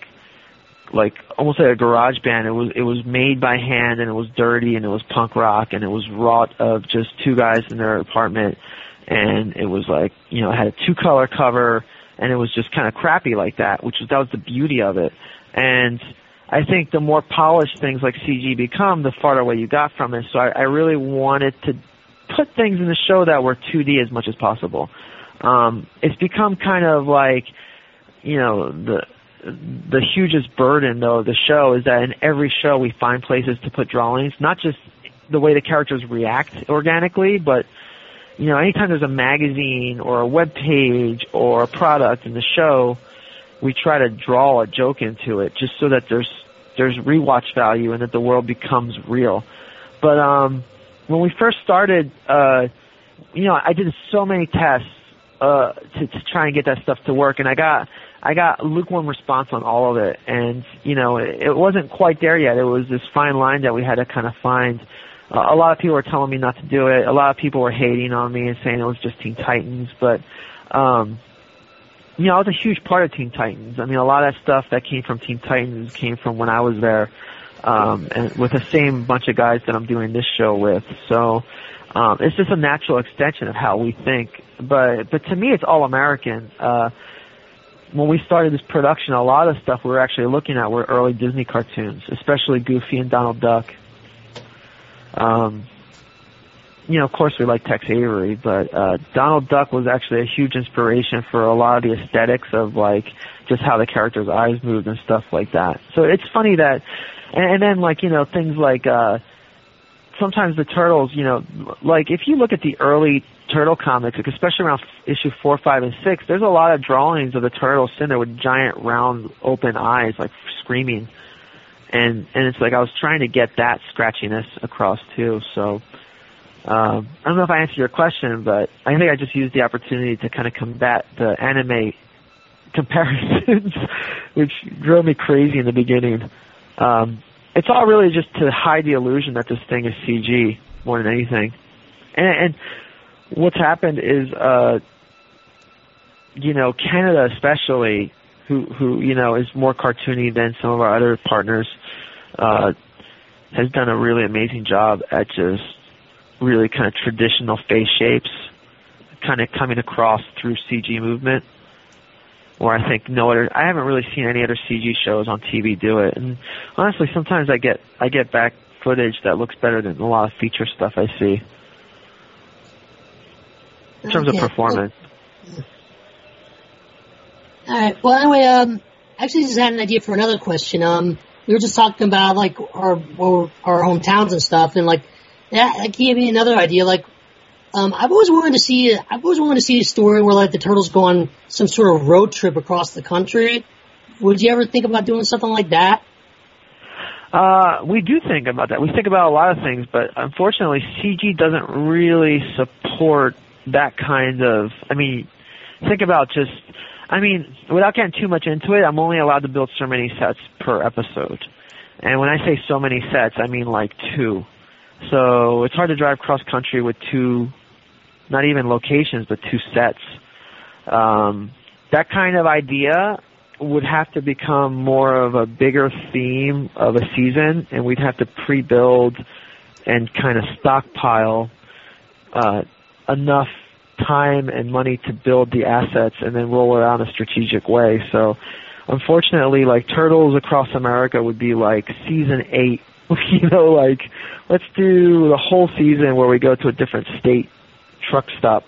like almost like a garage band. It was it was made by hand and it was dirty and it was punk rock and it was wrought of just two guys in their apartment and it was like you know it had a two color cover and it was just kind of crappy like that, which was that was the beauty of it. And I think the more polished things like CG become, the farther away you got from it. So I, I really wanted to put things in the show that were 2D as much as possible. Um, it's become kind of like, you know, the the hugest burden though of the show is that in every show we find places to put drawings, not just the way the characters react organically, but you know, anytime there's a magazine or a web page or a product in the show, we try to draw a joke into it just so that there's there's rewatch value and that the world becomes real. But um when we first started, uh you know, I did so many tests uh to, to try and get that stuff to work and I got I got lukewarm response on all of it and you know, it, it wasn't quite there yet. It was this fine line that we had to kind of find. Uh, a lot of people were telling me not to do it. A lot of people were hating on me and saying it was just Teen Titans, but um you know, I was a huge part of Teen Titans. I mean, a lot of that stuff that came from Teen Titans came from when I was there, um, and with the same bunch of guys that I'm doing this show with. So, um, it's just a natural extension of how we think. But, but to me, it's all American. Uh, when we started this production, a lot of stuff we were actually looking at were early Disney cartoons, especially Goofy and Donald Duck. Um, you know, of course we like Tex Avery, but uh, Donald Duck was actually a huge inspiration for a lot of the aesthetics of like just how the character's eyes moved and stuff like that. So it's funny that, and, and then like you know things like uh, sometimes the turtles, you know, like if you look at the early turtle comics, like especially around issue four, five, and six, there's a lot of drawings of the turtles sitting there with giant round open eyes, like screaming. And and it's like I was trying to get that scratchiness across too. So um, I don't know if I answered your question, but I think I just used the opportunity to kind of combat the anime comparisons, [LAUGHS] which drove me crazy in the beginning. Um, it's all really just to hide the illusion that this thing is CG more than anything. And, and what's happened is, uh, you know, Canada especially, who who you know is more cartoony than some of our other partners, uh, has done a really amazing job at just really kind of traditional face shapes, kind of coming across through CG movement. Where I think no other, I haven't really seen any other CG shows on TV do it. And honestly, sometimes I get I get back footage that looks better than a lot of feature stuff I see in terms Okay. of performance. All right. Well, anyway, um, actually, just had an idea for another question. Um, we were just talking about like our our, our hometowns and stuff, and like that, that gave me another idea. Like, um, I've always wanted to see I've always wanted to see a story where like the turtles go on some sort of road trip across the country. Would you ever think about doing something like that? Uh, we do think about that. We think about a lot of things, but unfortunately, CG doesn't really support that kind of. I mean, think about just. I mean, without getting too much into it, I'm only allowed to build so many sets per episode. And when I say so many sets, I mean like two. So it's hard to drive cross country with two, not even locations, but two sets. Um, that kind of idea would have to become more of a bigger theme of a season, and we'd have to pre-build and kind of stockpile uh, enough time and money to build the assets and then roll it out in a strategic way. So, unfortunately, like Turtles Across America would be like season eight. [LAUGHS] you know, like let's do the whole season where we go to a different state truck stop.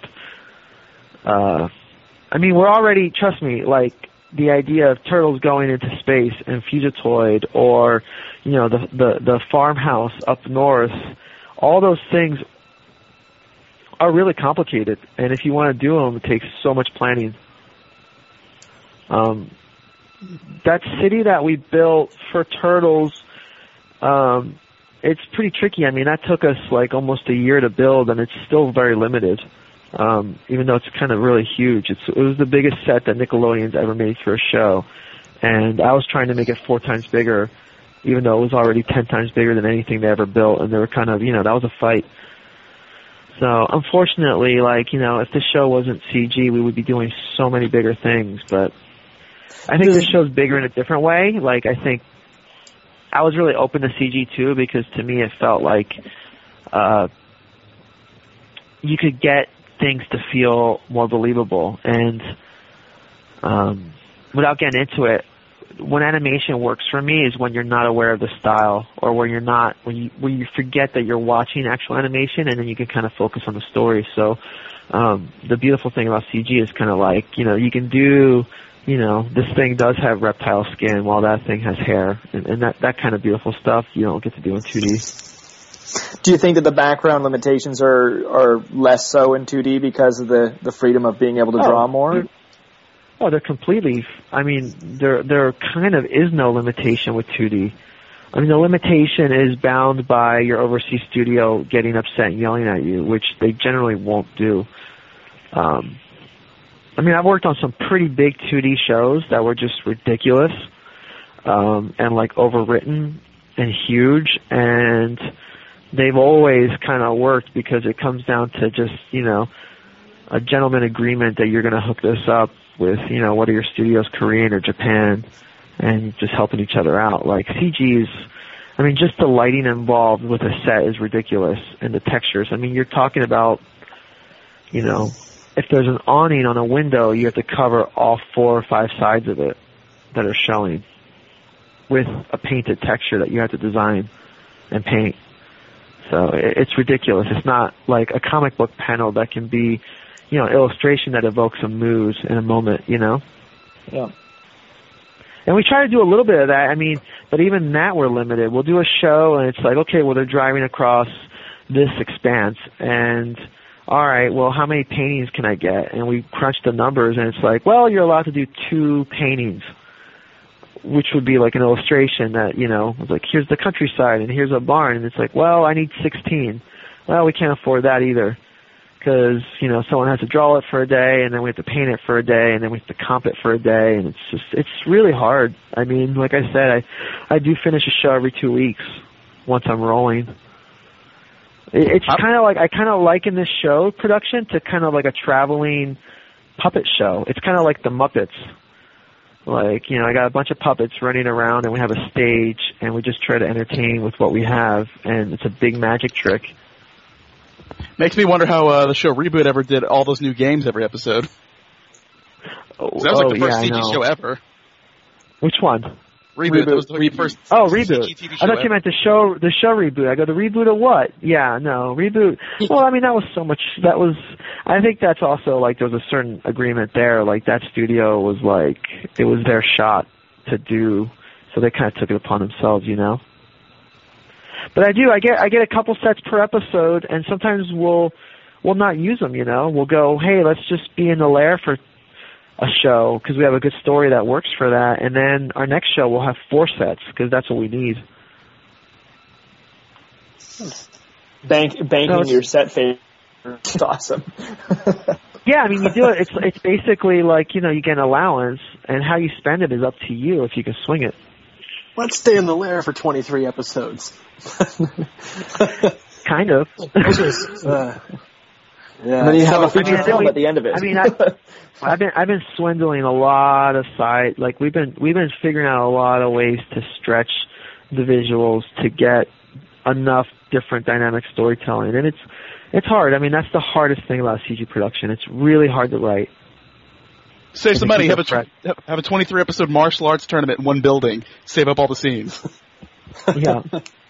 Uh, I mean, we're already trust me, like the idea of turtles going into space and Fugitoid or you know the the the farmhouse up north all those things are really complicated and if you want to do them it takes so much planning um that city that we built for turtles um it's pretty tricky i mean that took us like almost a year to build and it's still very limited um, even though it's kind of really huge. It's, it was the biggest set that Nickelodeon's ever made for a show, and I was trying to make it four times bigger, even though it was already ten times bigger than anything they ever built, and they were kind of, you know, that was a fight. So unfortunately, like you know, if the show wasn't CG, we would be doing so many bigger things. But I think the show's bigger in a different way. Like I think I was really open to CG too because to me it felt like uh, you could get things to feel more believable. And um, without getting into it, when animation works for me is when you're not aware of the style, or when you're not when you when you forget that you're watching actual animation, and then you can kind of focus on the story. So um, the beautiful thing about CG is kind of like you know you can do you know this thing does have reptile skin while that thing has hair, and, and that that kind of beautiful stuff you don't get to do in 2D. Do you think that the background limitations are are less so in 2D because of the the freedom of being able to Oh. draw more? Oh, they're completely. I mean, there there kind of is no limitation with 2D. I mean, the limitation is bound by your overseas studio getting upset and yelling at you, which they generally won't do. Um, I mean, I've worked on some pretty big 2D shows that were just ridiculous um, and like overwritten and huge, and they've always kind of worked because it comes down to just you know a gentleman agreement that you're going to hook this up with, you know, what are your studios, Korean or Japan, and just helping each other out. Like CG's, I mean, just the lighting involved with a set is ridiculous, and the textures. I mean, you're talking about, you know, if there's an awning on a window, you have to cover all four or five sides of it that are showing with a painted texture that you have to design and paint. So it- it's ridiculous. It's not like a comic book panel that can be, you know, illustration that evokes a mood in a moment, you know? Yeah. And we try to do a little bit of that. I mean, but even that we're limited. We'll do a show and it's like, okay, well they're driving across this expanse and all right, well how many paintings can I get? And we crunch the numbers and it's like, well, you're allowed to do two paintings. Which would be like an illustration that, you know, was like here's the countryside and here's a barn and it's like, well, I need 16. Well, we can't afford that either because you know someone has to draw it for a day and then we have to paint it for a day and then we have to comp it for a day and it's just it's really hard i mean like i said i i do finish a show every two weeks once i'm rolling it's How- kind of like i kind of liken this show production to kind of like a traveling puppet show. It's kind of like the muppets. Like you know i got a bunch of puppets running around and we have a stage and we just try to entertain with what we have and it's a big magic trick. Makes me wonder how uh, the show Reboot ever did all those new games every episode. [LAUGHS] That was oh, like the first yeah, CG show ever. which one Reboot. That like Reboot. the first Oh, reboot. TV I thought you ever. meant the show, the show reboot. I go, the reboot of what? Yeah, no, reboot. [LAUGHS] Well, I mean, that was so much, that was, I think that's also like, there was a certain agreement there, like that studio was like, it was their shot to do, so they kind of took it upon themselves, you know? But I do, I get, I get a couple sets per episode, and sometimes we'll, we'll not use them, you know? We'll go, hey, let's just be in the lair for a show because we have a good story that works for that, and then our next show we'll have four sets because that's what we need. Bank banking No, it's- your set phase. It's awesome. [LAUGHS] Yeah, I mean, you do it. It's it's basically like you know you get an allowance, and how you spend it is up to you if you can swing it. Let's stay in the lair for 23 episodes. [LAUGHS] Kind of. Uh, yeah. and then you have So, a feature I mean, film I at the end of it. I mean, I- I've been I've been swindling a lot of site. Like we've been we've been figuring out a lot of ways to stretch the visuals to get enough different dynamic storytelling, and it's it's hard. I mean, that's the hardest thing about CG production. It's really hard to write. Save some money. Have a fresh. have- have a 23 episode martial arts tournament in one building. Save up all the scenes. Yeah. [LAUGHS]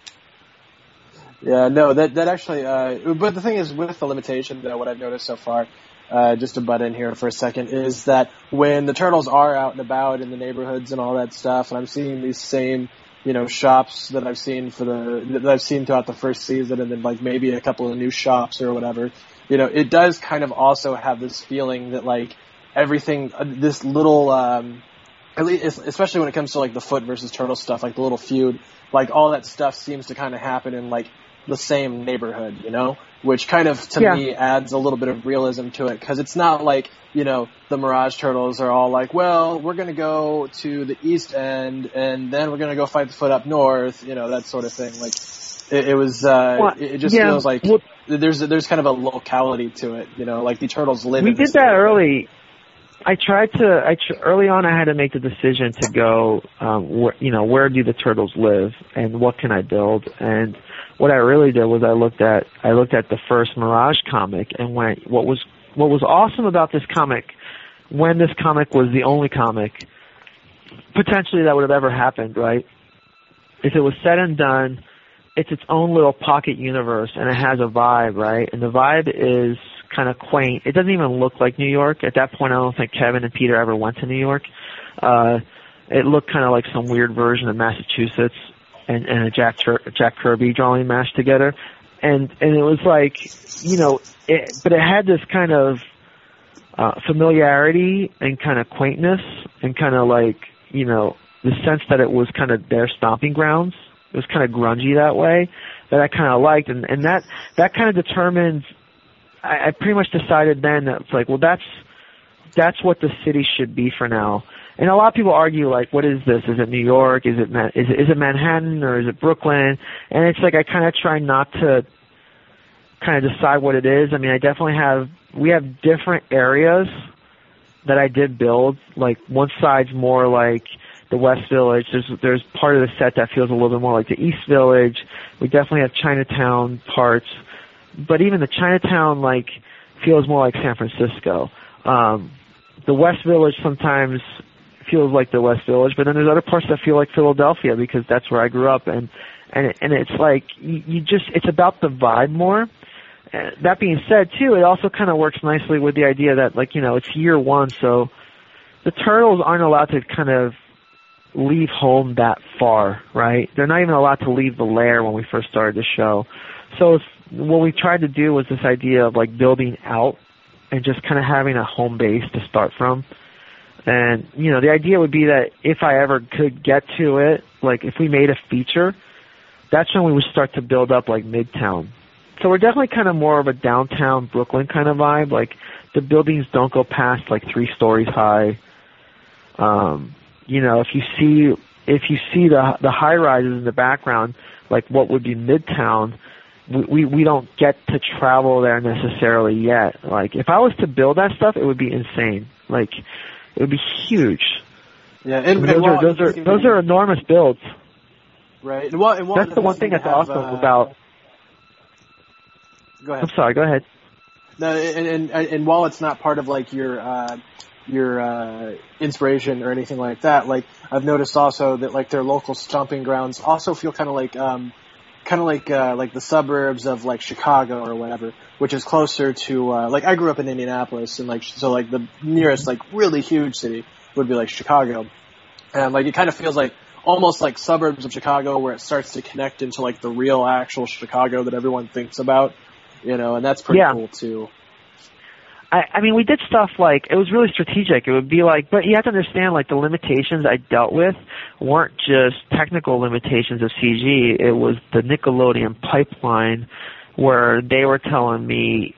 Yeah, no, that that actually. Uh, but the thing is, with the limitation, though, what I've noticed so far, uh, just to butt in here for a second, is that when the turtles are out and about in the neighborhoods and all that stuff, and I'm seeing these same, you know, shops that I've seen for the that I've seen throughout the first season, and then like maybe a couple of new shops or whatever, you know, it does kind of also have this feeling that like everything, uh, this little. um at least, especially when it comes to like the foot versus turtle stuff, like the little feud, like all that stuff seems to kind of happen in like the same neighborhood, you know, which kind of to Yeah. me adds a little bit of realism to it because it's not like you know the Mirage Turtles are all like, well, we're gonna go to the east end and then we're gonna go fight the foot up north, you know, that sort of thing. Like it, it was, uh, Well, it, just yeah, feels like well- there's there's kind of a locality to it, you know, like the turtles live. we did that early. I tried to. I tr- early on, I had to make the decision to go. Um, where, you know, where do the turtles live, and what can I build? And what I really did was I looked at. I looked at the first Mirage comic and went, what was what was awesome about this comic, when this comic was the only comic, potentially that would have ever happened, right? If it was said and done, it's its own little pocket universe and it has a vibe, right? And the vibe is kind of quaint. It doesn't even look like New York. At that point, I don't think Kevin and Peter ever went to New York. Uh, it looked kind of like some weird version of Massachusetts and, and a Jack Jack Kirby drawing mashed together. And and it was like, you know, it, but it had this kind of uh, familiarity and kind of quaintness and kind of like, you know, the sense that it was kind of their stomping grounds. It was kind of grungy that way that I kind of liked, and and that that kind of determined. I, I pretty much decided then that it's like, well, that's that's what the city should be for now. And a lot of people argue like, what is this? Is it New York? Is it Ma- is it, is it Manhattan or is it Brooklyn? And it's like I kind of try not to kind of decide what it is. I mean, I definitely have we have different areas that I did build. Like one side's more like the West Village. There's there's part of the set that feels a little bit more like the East Village. We definitely have Chinatown parts, but even the Chinatown like feels more like San Francisco. Um, the West Village sometimes feels like the West Village, but then there's other parts that feel like Philadelphia because that's where I grew up, and and and it's like you, you just it's about the vibe more. That being said, too, it also kind of works nicely with the idea that like you know it's year one, so the turtles aren't allowed to kind of leave home that far, right? They're not even allowed to leave the lair when we first started the show. So if, what we tried to do was this idea of like building out and just kind of having a home base to start from. And you know, the idea would be that if I ever could get to it, like if we made a feature, that's when we would start to build up like Midtown. So we're definitely kind of more of a downtown Brooklyn kind of vibe. Like the buildings don't go past like three stories high. Um, you know, if you see if you see the the high rises in the background, like what would be Midtown, we, we we don't get to travel there necessarily yet. Like if I was to build that stuff, it would be insane. Like it would be huge. Yeah, and, and those while are those are those are enormous builds. right. And while, and while That's the one thing that's have, awesome uh, about. Go ahead. I'm sorry. Go ahead. No, and, and and while it's not part of like your uh, your uh, inspiration or anything like that, like I've noticed also that like their local stomping grounds also feel kind of like um, kind of like uh, like the suburbs of like Chicago or whatever, which is closer to uh, like I grew up in Indianapolis and like so like the nearest like really huge city would be like Chicago, and like it kind of feels like almost like suburbs of Chicago where it starts to connect into like the real actual Chicago that everyone thinks about, you know, and that's pretty Yeah. cool too. I, I mean, we did stuff like it was really strategic. It would be like, but you have to understand, like the limitations I dealt with weren't just technical limitations of CG. It was the Nickelodeon pipeline, where they were telling me,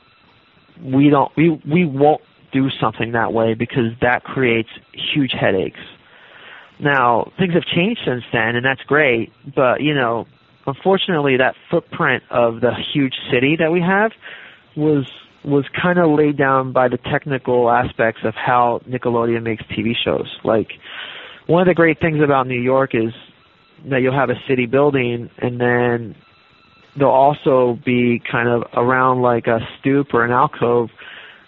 we don't, we we won't do something that way because that creates huge headaches. Now things have changed since then, and that's great. But you know, unfortunately, that footprint of the huge city that we have was was kind of laid down by the technical aspects of how Nickelodeon makes TV shows. Like one of the great things about New York is that you'll have a city building and then there'll also be kind of around like a stoop or an alcove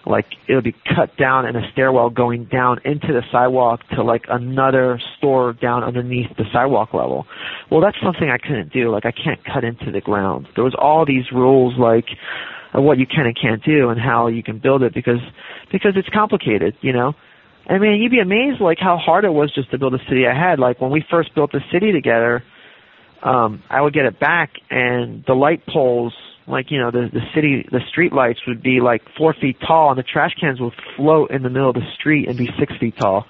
like it'll be cut down in a stairwell going down into the sidewalk to like another store down underneath the sidewalk level. Well, that's something I couldn't do. Like I can't cut into the ground. There was all these rules like what you can and can't do and how you can build it because because it's complicated, you know. I mean, you'd be amazed like how hard it was just to build a city I had. Like when we first built the city together, um, I would get it back and the light poles, like you know, the the city, the street lights would be like four feet tall, and the trash cans would float in the middle of the street and be six feet tall.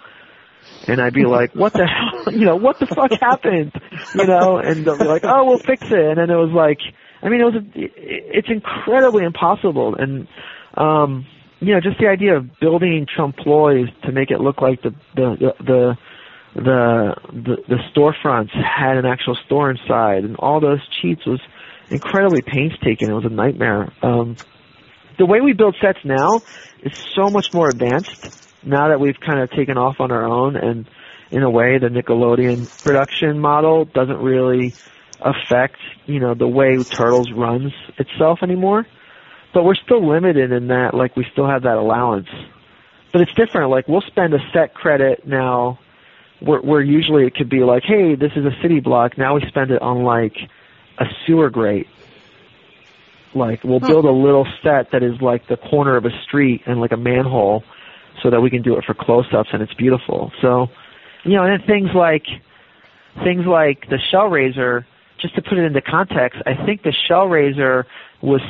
And I'd be [LAUGHS] like, what the hell, [LAUGHS] you know, what the fuck happened, you know? And they'll be like, oh, we'll fix it. And then it was like, I mean, it was a, it's incredibly impossible, and um, you know, just the idea of building trompe-l'oeils to make it look like the the the the the, the storefronts had an actual store inside, and all those cheats was incredibly painstaking. It was a nightmare. Um, the way we build sets now is so much more advanced now that we've kind of taken off on our own and in a way the Nickelodeon production model doesn't really affect, you know, the way Turtles runs itself anymore. But we're still limited in that, like, we still have that allowance. But it's different. Like, we'll spend a set credit now, where, where usually it could be like, hey, this is a city block. Now we spend it on, like, a sewer grate. Like, we'll hmm. build a little set that is like the corner of a street and like a manhole so that we can do it for close-ups and it's beautiful. So, you know, and then things like, things like the Shellraiser, just to put it into context, I think the shell Shellraiser was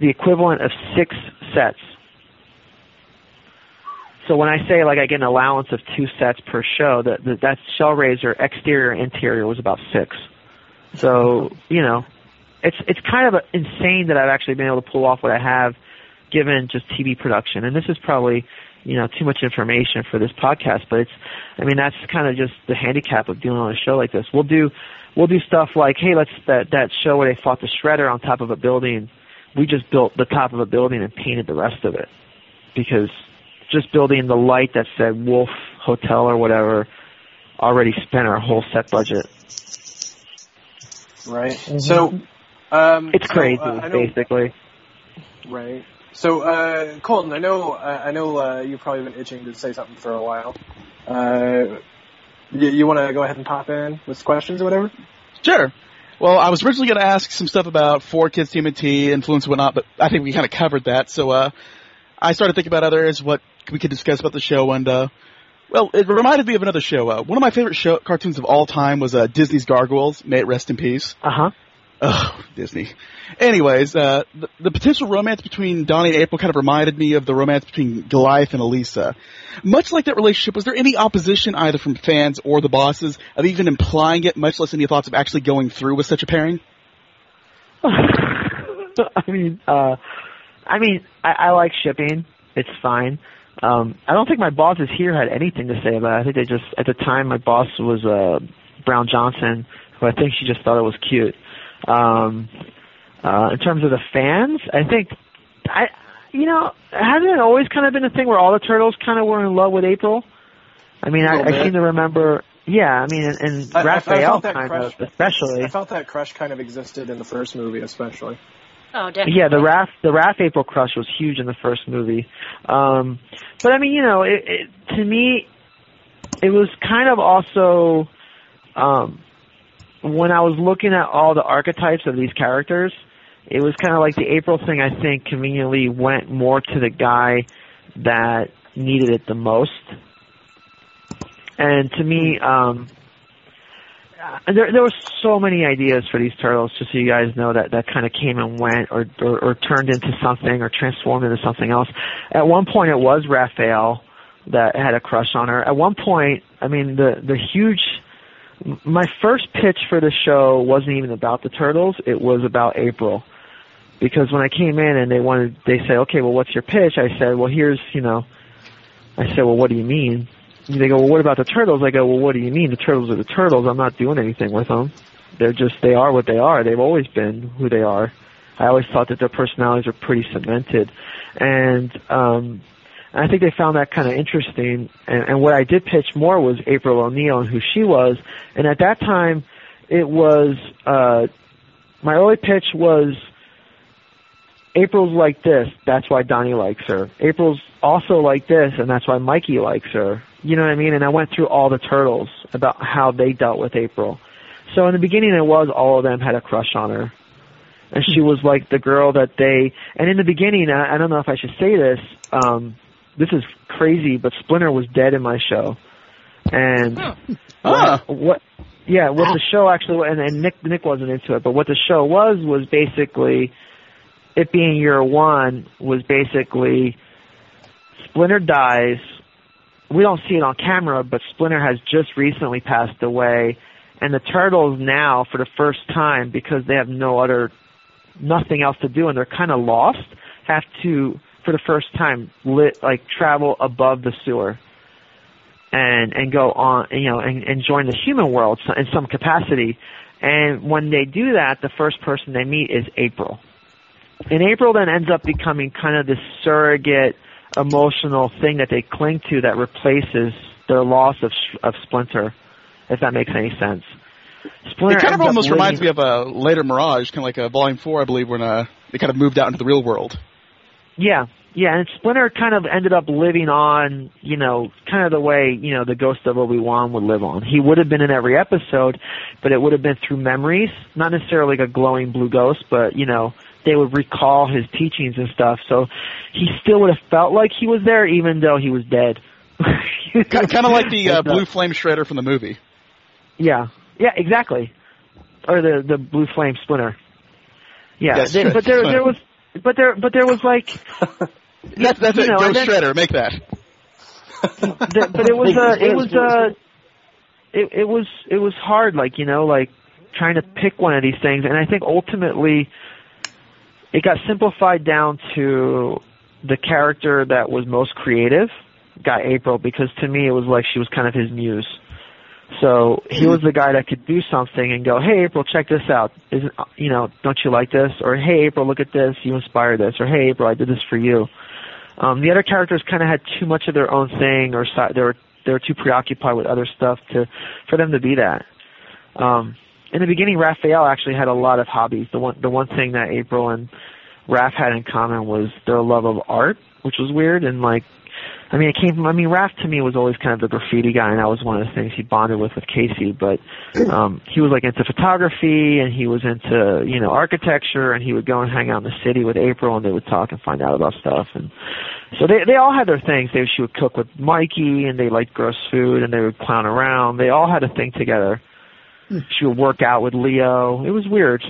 the equivalent of six sets. So when I say like I get an allowance of two sets per show, that that, that Shellraiser exterior interior was about six. So you know, it's it's kind of insane that I've actually been able to pull off what I have, given just TV production. And this is probably you know too much information for this podcast, but it's I mean that's kind of just the handicap of dealing on a show like this. We'll do we'll do stuff like, hey, let's that that show where they fought the shredder on top of a building. We just built the top of a building and painted the rest of it because just building the light that said Wolf Hotel or whatever already spent our whole set budget. Right. Mm-hmm. So um, it's crazy, so, uh, basically. Right. So, uh, Colton, I know, uh, I know, uh, you've probably been itching to say something for a while. Uh, you, you want to go ahead and pop in with questions or whatever? Sure. Well, I was originally going to ask some stuff about 4Kids TMNT, influence and whatnot, but I think we kind of covered that. So, uh, I started thinking about others, what we could discuss about the show, and, uh, well, it reminded me of another show. Uh, one of my favorite show cartoons of all time was uh, Disney's Gargoyles. May it rest in peace. Uh huh. Oh, Disney. Anyways, uh, the, the, potential romance between Donnie and April kind of reminded me of the romance between Goliath and Elisa. Much like that relationship, was there any opposition either from fans or the bosses of even implying it, much less any thoughts of actually going through with such a pairing? [LAUGHS] I mean, uh, I mean, I, I like shipping. It's fine. Um, I don't think my bosses here had anything to say about it. I think they just, at the time, my boss was, uh, Brown Johnson, who I think she just thought it was cute. Um, uh, in terms of the fans, I think I, you know, hasn't it always kind of been a thing where all the turtles kind of were in love with April? I mean, I, I seem to remember. Yeah, I mean, and, and I, Raphael I kind crush, of, especially. I felt that crush kind of existed in the first movie, especially. Oh, definitely. Yeah, the Raph the Raph April crush was huge in the first movie. Um, but I mean, you know, it, it, to me, it was kind of also um, when I was looking at all the archetypes of these characters, it was kind of like the April thing. I think conveniently went more to the guy that needed it the most. And to me, um, there there were so many ideas for these turtles, just so you guys know that that kind of came and went, or, or or turned into something, or transformed into something else. At one point, it was Raphael that had a crush on her. At one point, I mean, the the huge. My first pitch for the show wasn't even about the turtles; it was about April. Because when I came in and they wanted, they said, "Okay, well, what's your pitch?" I said, "Well, here's, you know." I said, "Well, what do you mean?" They go, well, what about the turtles? I go, well, what do you mean? The turtles are the turtles. I'm not doing anything with them. They're just, they are what they are. They've always been who they are. I always thought that their personalities are pretty cemented. And, um, I think they found that kind of interesting. And, and what I did pitch more was April O'Neil and who she was. And at that time, it was, uh, my early pitch was, April's like this, that's why Donnie likes her. April's also like this, and that's why Mikey likes her. You know what I mean? And I went through all the turtles about how they dealt with April. So in the beginning, it was all of them had a crush on her, and she was like the girl that they. And in the beginning, I, I don't know if I should say this. Um, this is crazy, but Splinter was dead in my show, and what, what yeah, what the show actually and, and Nick Nick wasn't into it, but what the show was was basically it being year one was basically Splinter dies. We don't see it on camera, but Splinter has just recently passed away, and the turtles now, for the first time, because they have no other, nothing else to do, and they're kind of lost, have to, for the first time, lit like travel above the sewer, and and go on, you know, and, and join the human world in some capacity. And when they do that, the first person they meet is April. And April then ends up becoming kind of this surrogate emotional thing that they cling to that replaces their loss of of Splinter, if that makes any sense. Splinter It kind of almost reminds me of a later Mirage, kind of like a Volume Four, I believe, when uh, they kind of moved out into the real world. Yeah, yeah, and Splinter kind of ended up living on, you know, kind of the way, you know, the ghost of Obi-Wan would live on. He would have been in every episode, but it would have been through memories, not necessarily like a glowing blue ghost, but, you know, they would recall his teachings and stuff. So he still would have felt like he was there even though he was dead. [LAUGHS] kind, of like the uh, Blue Flame Shredder from the movie. Yeah, yeah, exactly. Or the the blue flame splinter. Yeah, Yes, they- but there there was but there but there was like [LAUGHS] That's, that's you it. know, Go Shredder, make that. the, but it was [LAUGHS] uh it was uh it it was it was hard like you know like trying to pick one of these things and I think ultimately it got simplified down to the character that was most creative got April because to me it was like she was kind of his muse. So he was the guy that could do something and go, "Hey April, check this out. Isn't you know? Don't you like this?" Or "Hey April, look at this. You inspired this." Or "Hey April, I did this for you." Um, the other characters kind of had too much of their own thing, or si- they were they were too preoccupied with other stuff to for them to be that. Um, in the beginning, Raphael actually had a lot of hobbies. The one the one thing that April and Raph had in common was their love of art, which was weird and like. I mean, it came from. I mean, Raph to me was always kind of the graffiti guy, and that was one of the things he bonded with with Casey. But um, he was like into photography, and he was into you know architecture, and he would go and hang out in the city with April, and they would talk and find out about stuff. And so they they all had their things. They she would cook with Mikey, and they liked gross food, and they would clown around. They all had a thing together. She would work out with Leo. It was weird,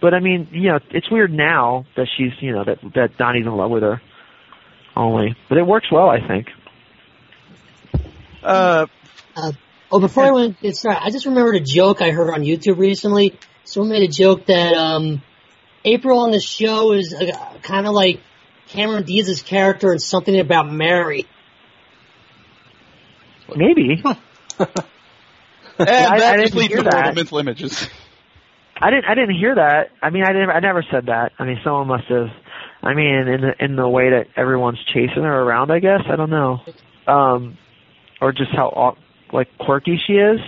but I mean, you know, it's weird now that she's you know that that Donnie's in love with her. Only, but it works well, I think. Uh, Oh, before I went get started, I just remembered a joke I heard on YouTube recently. Someone made a joke that um, April on the show is uh, kind of like Cameron Diaz's character in something about Mary. Maybe. and [LAUGHS] I- that I just didn't leads hear to more that. mental images. I didn't. I didn't hear that. I mean, I didn't. I never said that. I mean, someone must have. I mean, in the in the way that everyone's chasing her around, I guess. I don't know. Um, or just how like quirky she is.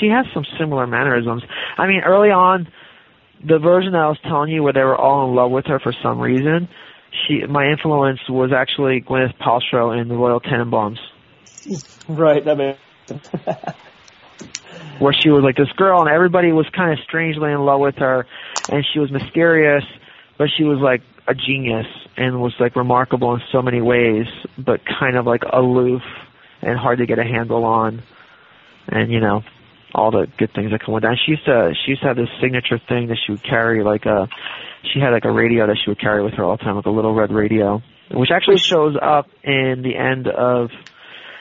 She has some similar mannerisms. I mean, early on, the version that I was telling you where they were all in love with her for some reason. She, my influence was actually Gwyneth Paltrow in the Royal Tenenbaums. Right, that makes [LAUGHS] where she was like this girl and everybody was kind of strangely in love with her and she was mysterious but she was like a genius and was like remarkable in so many ways but kind of like aloof and hard to get a handle on and you know all the good things that come with that. She used to she used to have this signature thing that she would carry like a she had like a radio that she would carry with her all the time, like a little red radio, which actually shows up in the end of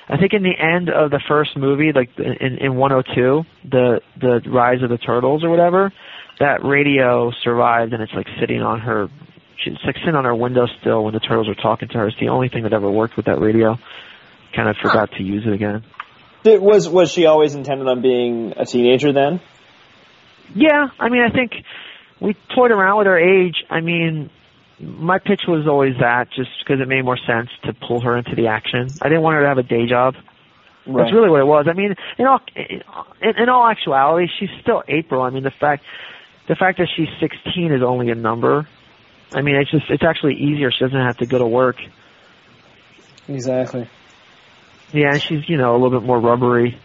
I think in the end of the first movie, like in in 102, the the Rise of the Turtles or whatever, that radio survived and it's like sitting on her sitting on our window still when the turtles are talking to her. It's the only thing that ever worked with that radio. Kind of forgot to use it again. Did, was was she always intended on being a teenager then? Yeah, I mean, I think we toyed around with her age. I mean, my pitch was always that, just because it made more sense to pull her into the action. I didn't want her to have a day job. Right. That's really what it was. I mean, in all in, in all actuality, she's still April. I mean, the fact the fact that she's 16 is only a number. I mean, it's just it's actually easier. She doesn't have to go to work. Exactly. Yeah, she's you know a little bit more rubbery.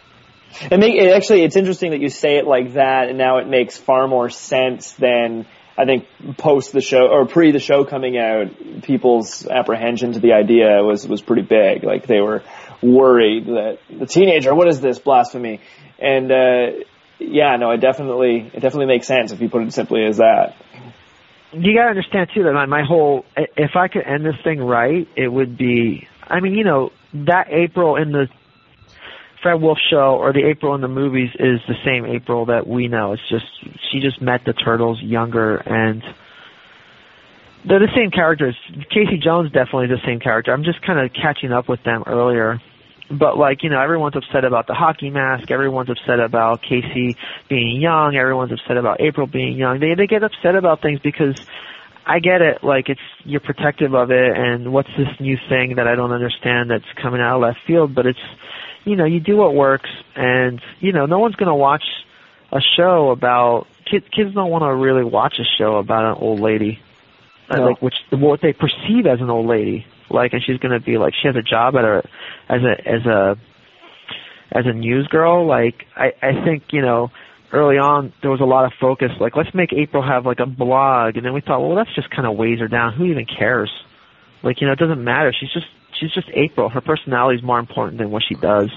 It make it actually it's interesting that you say it like that, and now it makes far more sense than I think post the show or pre the show coming out. People's apprehension to the idea was was pretty big. Like they were worried that the teenager, what is this blasphemy? And uh, yeah, no, it definitely it definitely makes sense if you put it simply as that. You gotta understand too that my, my whole if I could end this thing right, it would be. I mean, you know, that April in the Fred Wolf show or the April in the movies is the same April that we know. It's just she just met the turtles younger and they're the same characters. Casey Jones definitely the same character. I'm just kind of catching up with them earlier. But like, you know, everyone's upset about the hockey mask, everyone's upset about Casey being young, everyone's upset about April being young. They they get upset about things because I get it, like it's you're protective of it and what's this new thing that I don't understand that's coming out of left field, but it's you know, you do what works and you know, no one's gonna watch a show about kids kids don't want to really watch a show about an old lady. Uh, no. Like which what they perceive as an old lady. Like and she's gonna be like she has a job at a as a as a as a news girl, like I, I think, you know, early on there was a lot of focus like let's make April have like a blog and then we thought, well that's just kinda weighs her down. Who even cares? Like, you know, it doesn't matter. She's just she's just April. Her personality is more important than what she does.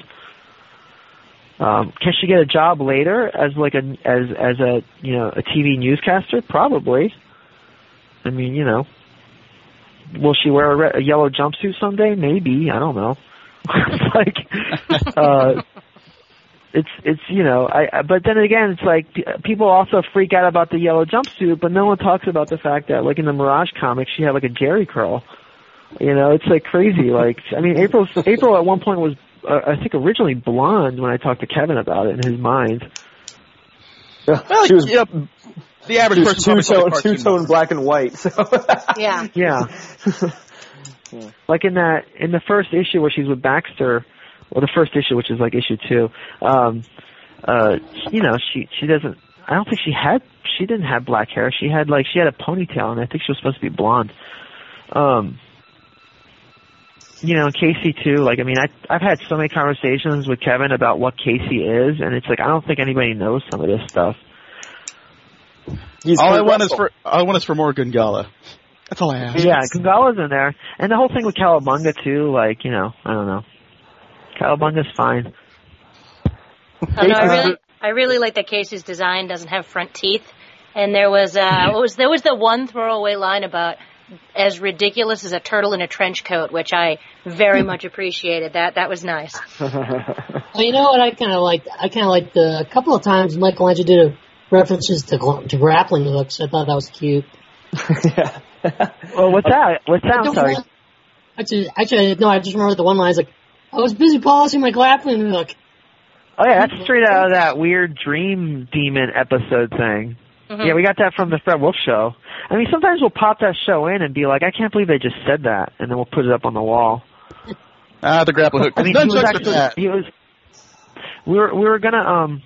Um, can she get a job later as like a as as a you know a TV newscaster? Probably. I mean, you know, will she wear a, red, a yellow jumpsuit someday? Maybe. I don't know. [LAUGHS] it's like, uh, it's it's you know, I, I but then again, it's like p- people also freak out about the yellow jumpsuit, but no one talks about the fact that like in the Mirage comics, she had like a Jheri curl. You know, it's like crazy. Like, I mean, April April at one point was uh, I think originally blonde when I talked to Kevin about it in his mind. Well, she was, yep. The average she person two probably tone, two tone black and white. So. [LAUGHS] Yeah. [LAUGHS] Yeah. Like in that in the first issue where she's with Baxter, or the first issue which is like issue two, um uh you know, she she doesn't I don't think she had she didn't have black hair. She had like she had a ponytail and I think she was supposed to be blonde. Um you know, Casey too, like I mean I I've had so many conversations with Kevin about what Casey is and it's like I don't think anybody knows some of this stuff. He's All I Kurt want is for all I want is for more Gungala. That's all I ask. Yeah, Gungala's in there. And the whole thing with Cowabunga too, like, you know, I don't know. Cowabunga's fine. Oh, no, I really, I really like that Casey's design doesn't have front teeth. And there was, uh, what was there was the one throwaway line about as ridiculous as a turtle in a trench coat, which I very much appreciated. That that was nice. [LAUGHS] Well, you know what? I kind of liked. I kind of liked the, a couple of times Michelangelo did a references to gl- to grappling hooks. I thought that was cute. yeah. [LAUGHS] Well, what's that? What's that? I I'm sorry. want- Actually, actually, no. I just remember the one line. It's like, I was busy polishing my grappling hook. Oh yeah, that's straight out of that weird dream demon episode thing. Mhm. Yeah, we got that from the Fred Wolf show. I mean, sometimes we'll pop that show in and be like, I can't believe they just said that, and then we'll put it up on the wall. Ah, the grappling hook. I mean, he was actually, fat. he was. We were we were gonna um.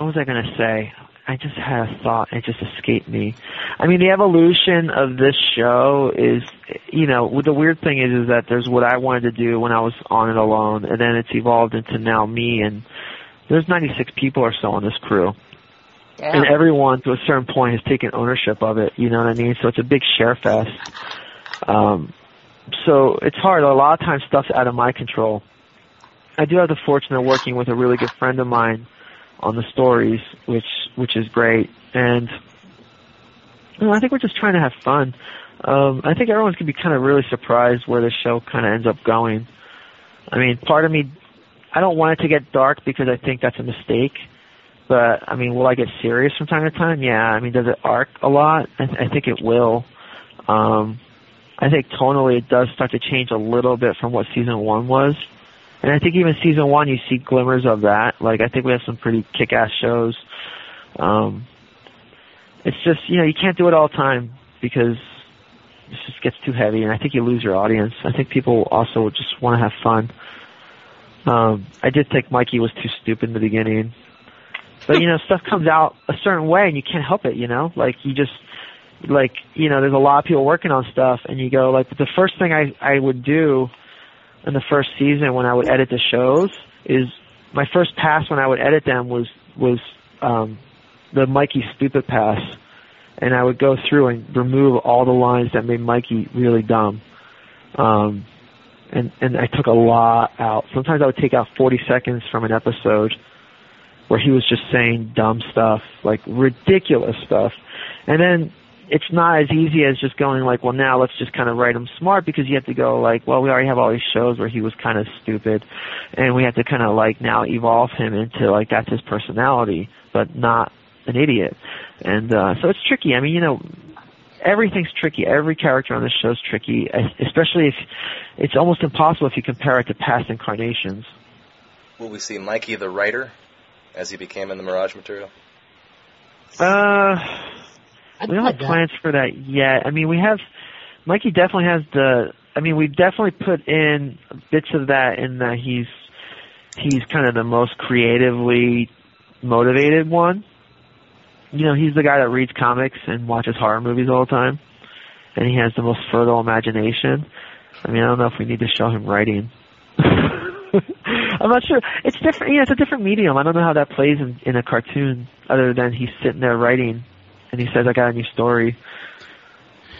What was I gonna say? I just had a thought. It just escaped me. I mean, the evolution of this show is, you know, the weird thing is, is that there's what I wanted to do when I was on it alone, and then it's evolved into now me, and there's 96 people or so on this crew, and everyone to a certain point has taken ownership of it. You know what I mean? So it's a big share fest. Um, so it's hard. A lot of times stuff's out of my control. I do have the fortune of working with a really good friend of mine on the stories, which which is great. And you know, I think we're just trying to have fun. Um, I think everyone's gonna be kind of really surprised where the show kind of ends up going. I mean, part of me, I don't want it to get dark because I think that's a mistake. But I mean, will I get serious from time to time? Yeah. I mean, does it arc a lot? I, th- I think it will. Um, I think tonally it does start to change a little bit from what season one was. And I think even season one you see glimmers of that. Like I think we have some pretty kick ass shows. Um it's just, you know, you can't do it all the time because it just gets too heavy and I think you lose your audience. I think people also just want to have fun. Um I did think Mikey was too stupid in the beginning. But you know, [LAUGHS] stuff comes out a certain way and you can't help it, you know? Like you just like, you know, there's a lot of people working on stuff and you go like the first thing I I would do in the first season when I would edit the shows is my first pass when I would edit them was was um the Mikey stupid pass and I would go through and remove all the lines that made Mikey really dumb. Um and and I took a lot out. Sometimes I would take out 40 seconds from an episode where he was just saying dumb stuff, like ridiculous stuff. And then it's not as easy as just going like, well, now let's just kind of write him smart because you have to go like, well, we already have all these shows where he was kind of stupid, and we have to kind of like now evolve him into like that's his personality, but not an idiot. And uh, so it's tricky. I mean, you know, everything's tricky. Every character on this show is tricky, especially if it's almost impossible if you compare it to past incarnations. Will we see Mikey the writer as he became in the Mirage material? Uh, we don't like have that. plans for that yet. I mean, we have. Mikey definitely has the. I mean, we definitely put in bits of that in that he's he's kind of the most creatively motivated one. You know, he's the guy that reads comics and watches horror movies all the time, and he has the most fertile imagination. I mean, I don't know if we need to show him writing. [LAUGHS] I'm not sure. It's different. You know, it's a different medium. I don't know how that plays in, in a cartoon, other than he's sitting there writing, and he says, "I got a new story."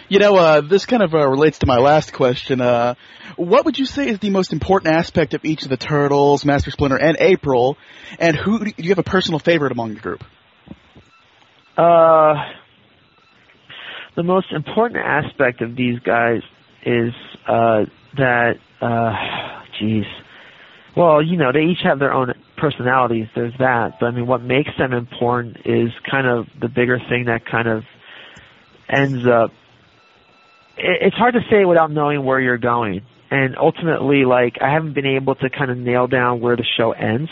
You know, uh, this kind of uh, relates to my last question. Uh, what would you say is the most important aspect of each of the Turtles, Master Splinter, and April? And who do you have a personal favorite among the group? Uh, the most important aspect of these guys is uh, that, uh, geez, well, you know, they each have their own personalities. There's that, but I mean, what makes them important is kind of the bigger thing that kind of ends up. it- It's hard to say without knowing where you're going, and ultimately, like, I haven't been able to kind of nail down where the show ends.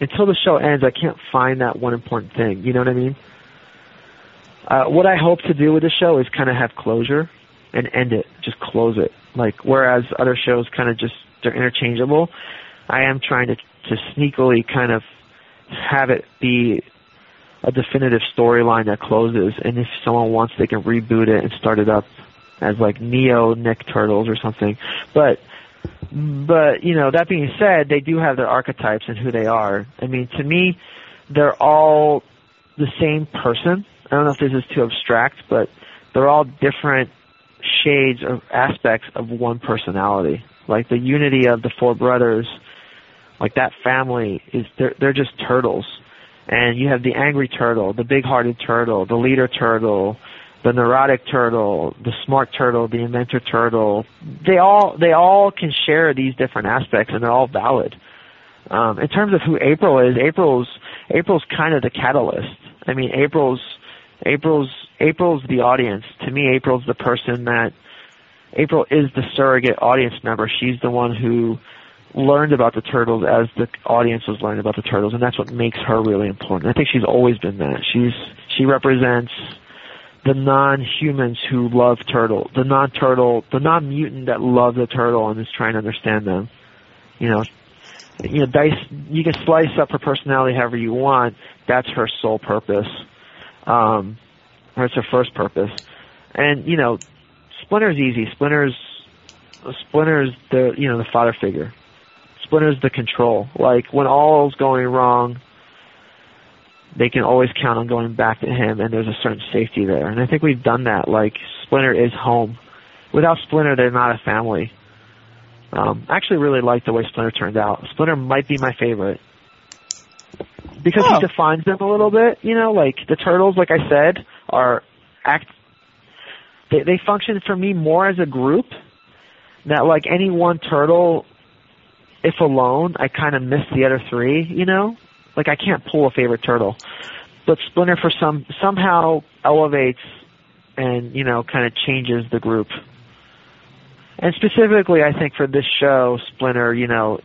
Until the show ends, I can't find that one important thing. You know what I mean? Uh, what I hope to do with the show is kind of have closure and end it, just close it. Like whereas other shows kind of just they're interchangeable, I am trying to to sneakily kind of have it be a definitive storyline that closes. And if someone wants, they can reboot it and start it up as like Neo Nick Turtles or something. But but you know that being said, they do have their archetypes and who they are. I mean, to me, they're all the same person. I don't know if this is too abstract, but they're all different shades or aspects of one personality. Like the unity of the four brothers, like that family is they're they're just turtles. And you have the angry turtle, the big-hearted turtle, the leader turtle, the neurotic turtle, the smart turtle, the inventor turtle. They all they all can share these different aspects, and they're all valid. Um, in terms of who April is, April's April's kind of the catalyst. I mean, April's April's April's the audience. To me, April's the person that April is the surrogate audience member. She's the one who learned about the turtles as the audience was learning about the turtles, and that's what makes her really important. I think she's always been that. She's she represents the non-humans who love turtle, the non-turtle, the non-mutant that loves the turtle and is trying to understand them. You know, you know, dice. You can slice up her personality however you want. That's her sole purpose. Um, or it's her first purpose. And you know, Splinter's easy. Splinter's Splinter's the you know the father figure. Splinter's the control. Like when all's going wrong, they can always count on going back to him, and there's a certain safety there. And I think we've done that. Like Splinter is home. Without Splinter, they're not a family. Um, I actually really like the way Splinter turned out. Splinter might be my favorite because Oh. he defines them a little bit. You know, like the turtles, like I said, are act. They they function for me more as a group. That like any one turtle, if alone, I kind of miss the other three. You know, like I can't pull a favorite turtle, but Splinter for some somehow elevates and you know kind of changes the group. And specifically, I think for this show, Splinter, you know,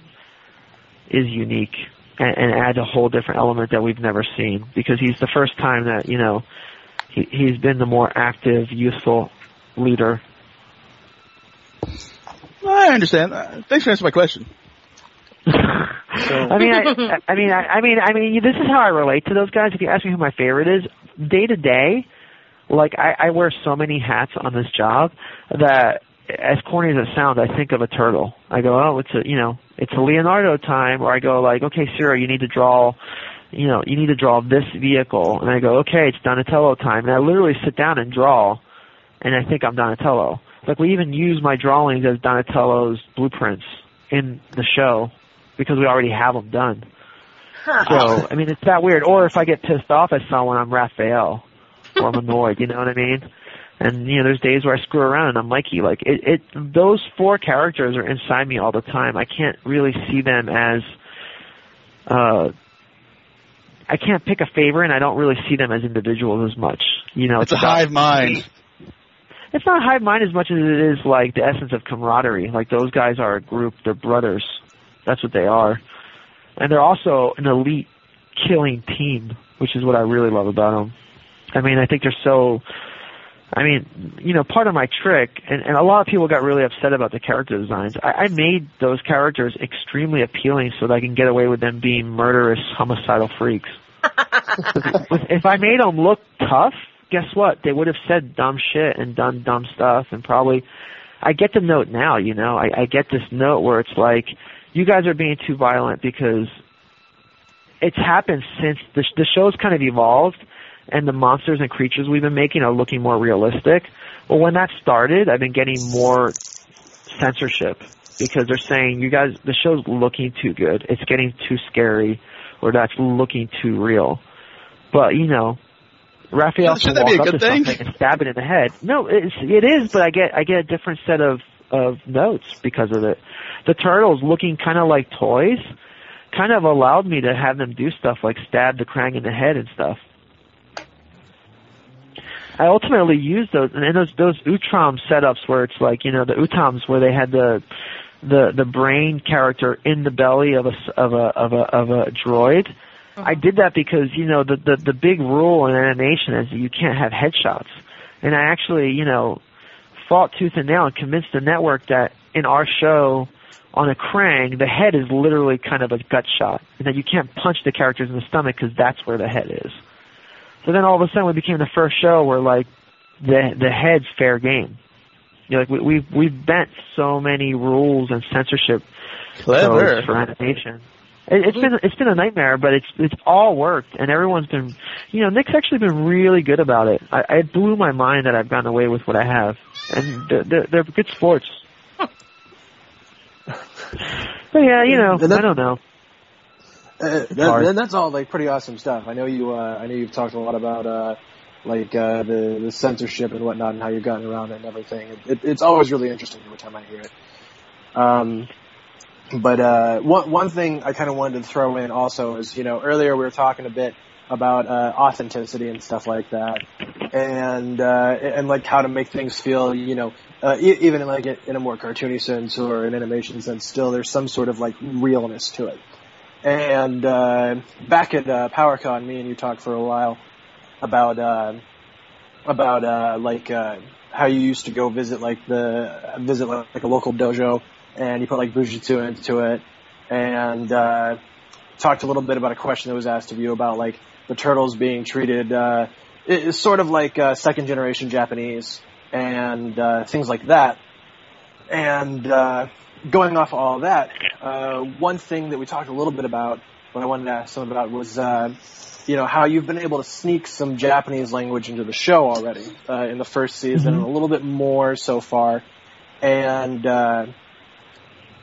is unique and, and adds a whole different element that we've never seen because he's the first time that you know he, he's been the more active, useful leader. I understand. Uh, thanks for answering my question. [LAUGHS] I mean, I, [LAUGHS] I mean, I, I mean, I mean, this is how I relate to those guys. If you ask me who my favorite is, day to day, like I, I wear so many hats on this job that, as corny as it sounds, I think of a turtle. I go, oh, it's a, you know, it's a Leonardo time, or I go like, okay, Sarah, you need to draw, you know, you need to draw this vehicle, and I go, okay, it's Donatello time, and I literally sit down and draw, and I think I'm Donatello. Like we even use my drawings as Donatello's blueprints in the show because we already have them done. So, I mean, it's that weird. Or if I get pissed off at someone, I'm Raphael. Or I'm annoyed, you know what I mean? And, you know, there's days where I screw around and I'm Mikey. Like, it, it, those four characters are inside me all the time. I can't really see them as, uh, I can't pick a favorite and I don't really see them as individuals as much. You know, It's a hive mind. it's not a hive mind as much as it is like the essence of camaraderie. Like those guys are a group, they're brothers. That's what they are. And they're also an elite killing team, which is what I really love about them. I mean, I think they're so I mean, you know, part of my trick, and, and a lot of people got really upset about the character designs. I, I made those characters extremely appealing so that I can get away with them being murderous, homicidal freaks. [LAUGHS] if, I made them look tough, guess what? They would have said dumb shit and done dumb stuff, and probably. I get the note now, you know. I, I get this note where it's like, you guys are being too violent because it's happened since the sh- the show's kind of evolved, and the monsters and creatures we've been making are looking more realistic. Well, when that started, I've been getting more censorship because they're saying you guys the show's looking too good. It's getting too scary, or that's looking too real. But you know, Raphael Shouldn't can that be walk a up to thing? something and stab it in the head. No, it's, it is, but I get I get a different set of of notes because of it. The turtles looking kind of like toys, kind of allowed me to have them do stuff like stab the Krang in the head and stuff. I ultimately used those and those those Utrom setups where it's like you know the Utroms where they had the the the brain character in the belly of a of a of a of a droid. Uh-huh. I did that because you know the the the big rule in animation is that you can't have headshots, and I actually you know fought tooth and nail and convinced the network that in our show on a Krang the head is literally kind of a gut shot, and that you can't punch the characters in the stomach because that's where the head is. So then all of a sudden we became the first show where like the the head's fair game. You know, like we, we've we've bent so many rules and censorship Clever. for animation. It, it's been it's been a nightmare, but it's it's all worked, and everyone's been, you know, Nick's actually been really good about it. I, it blew my mind that I've gotten away with what I have, and they're they're, good sports. [LAUGHS] but yeah, you know, I don't know. Uh, that, and that's all like pretty awesome stuff. I know you. Uh, I know you've talked a lot about uh, like uh, the the censorship and whatnot, and how you've gotten around it and everything. It, it, it's always really interesting every time I hear it. Um, but uh, one one thing I kind of wanted to throw in also is you know earlier we were talking a bit about uh, authenticity and stuff like that, and uh, and like how to make things feel you know uh, even in like in a more cartoony sense or an animation sense, still there's some sort of like realness to it. And uh, back at uh, PowerCon, me and you talked for a while about uh, about uh, like uh, how you used to go visit like the visit like, like a local dojo, and you put like Bujitsu into it, and uh, talked a little bit about a question that was asked of you about like the turtles being treated uh, it's sort of like uh, second generation Japanese and uh, things like that. And uh, going off all that, uh, one thing that we talked a little bit about, what I wanted to ask some about was, uh, you know, how you've been able to sneak some Japanese language into the show already uh, in the first season, and a little bit more so far. And uh,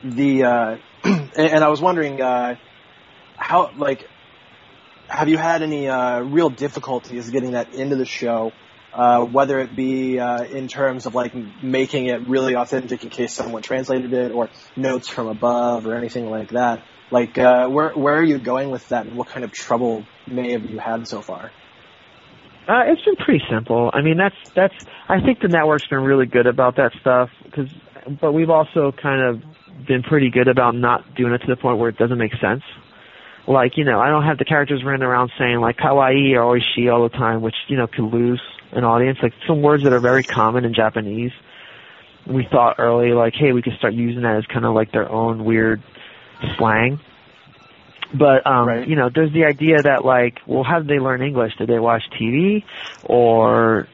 the uh, [CLEARS THROAT] and I was wondering uh, how like have you had any uh, real difficulties getting that into the show? Uh, whether it be uh, in terms of like making it really authentic in case someone translated it, or notes from above, or anything like that. Like, uh, where where are you going with that, and what kind of trouble may have you had so far? Uh, it's been pretty simple. I mean, that's that's. I think the network's been really good about that stuff. Cause, but we've also kind of been pretty good about not doing it to the point where it doesn't make sense. Like, you know, I don't have the characters running around saying like kawaii or oishi all the time, which you know could lose an audience. Like some words that are very common in Japanese. We thought early, like, hey, we could start using that as kind of like their own weird slang. But um, Right. you know, there's the idea that like, well, how did they learn English? Did they watch TV, or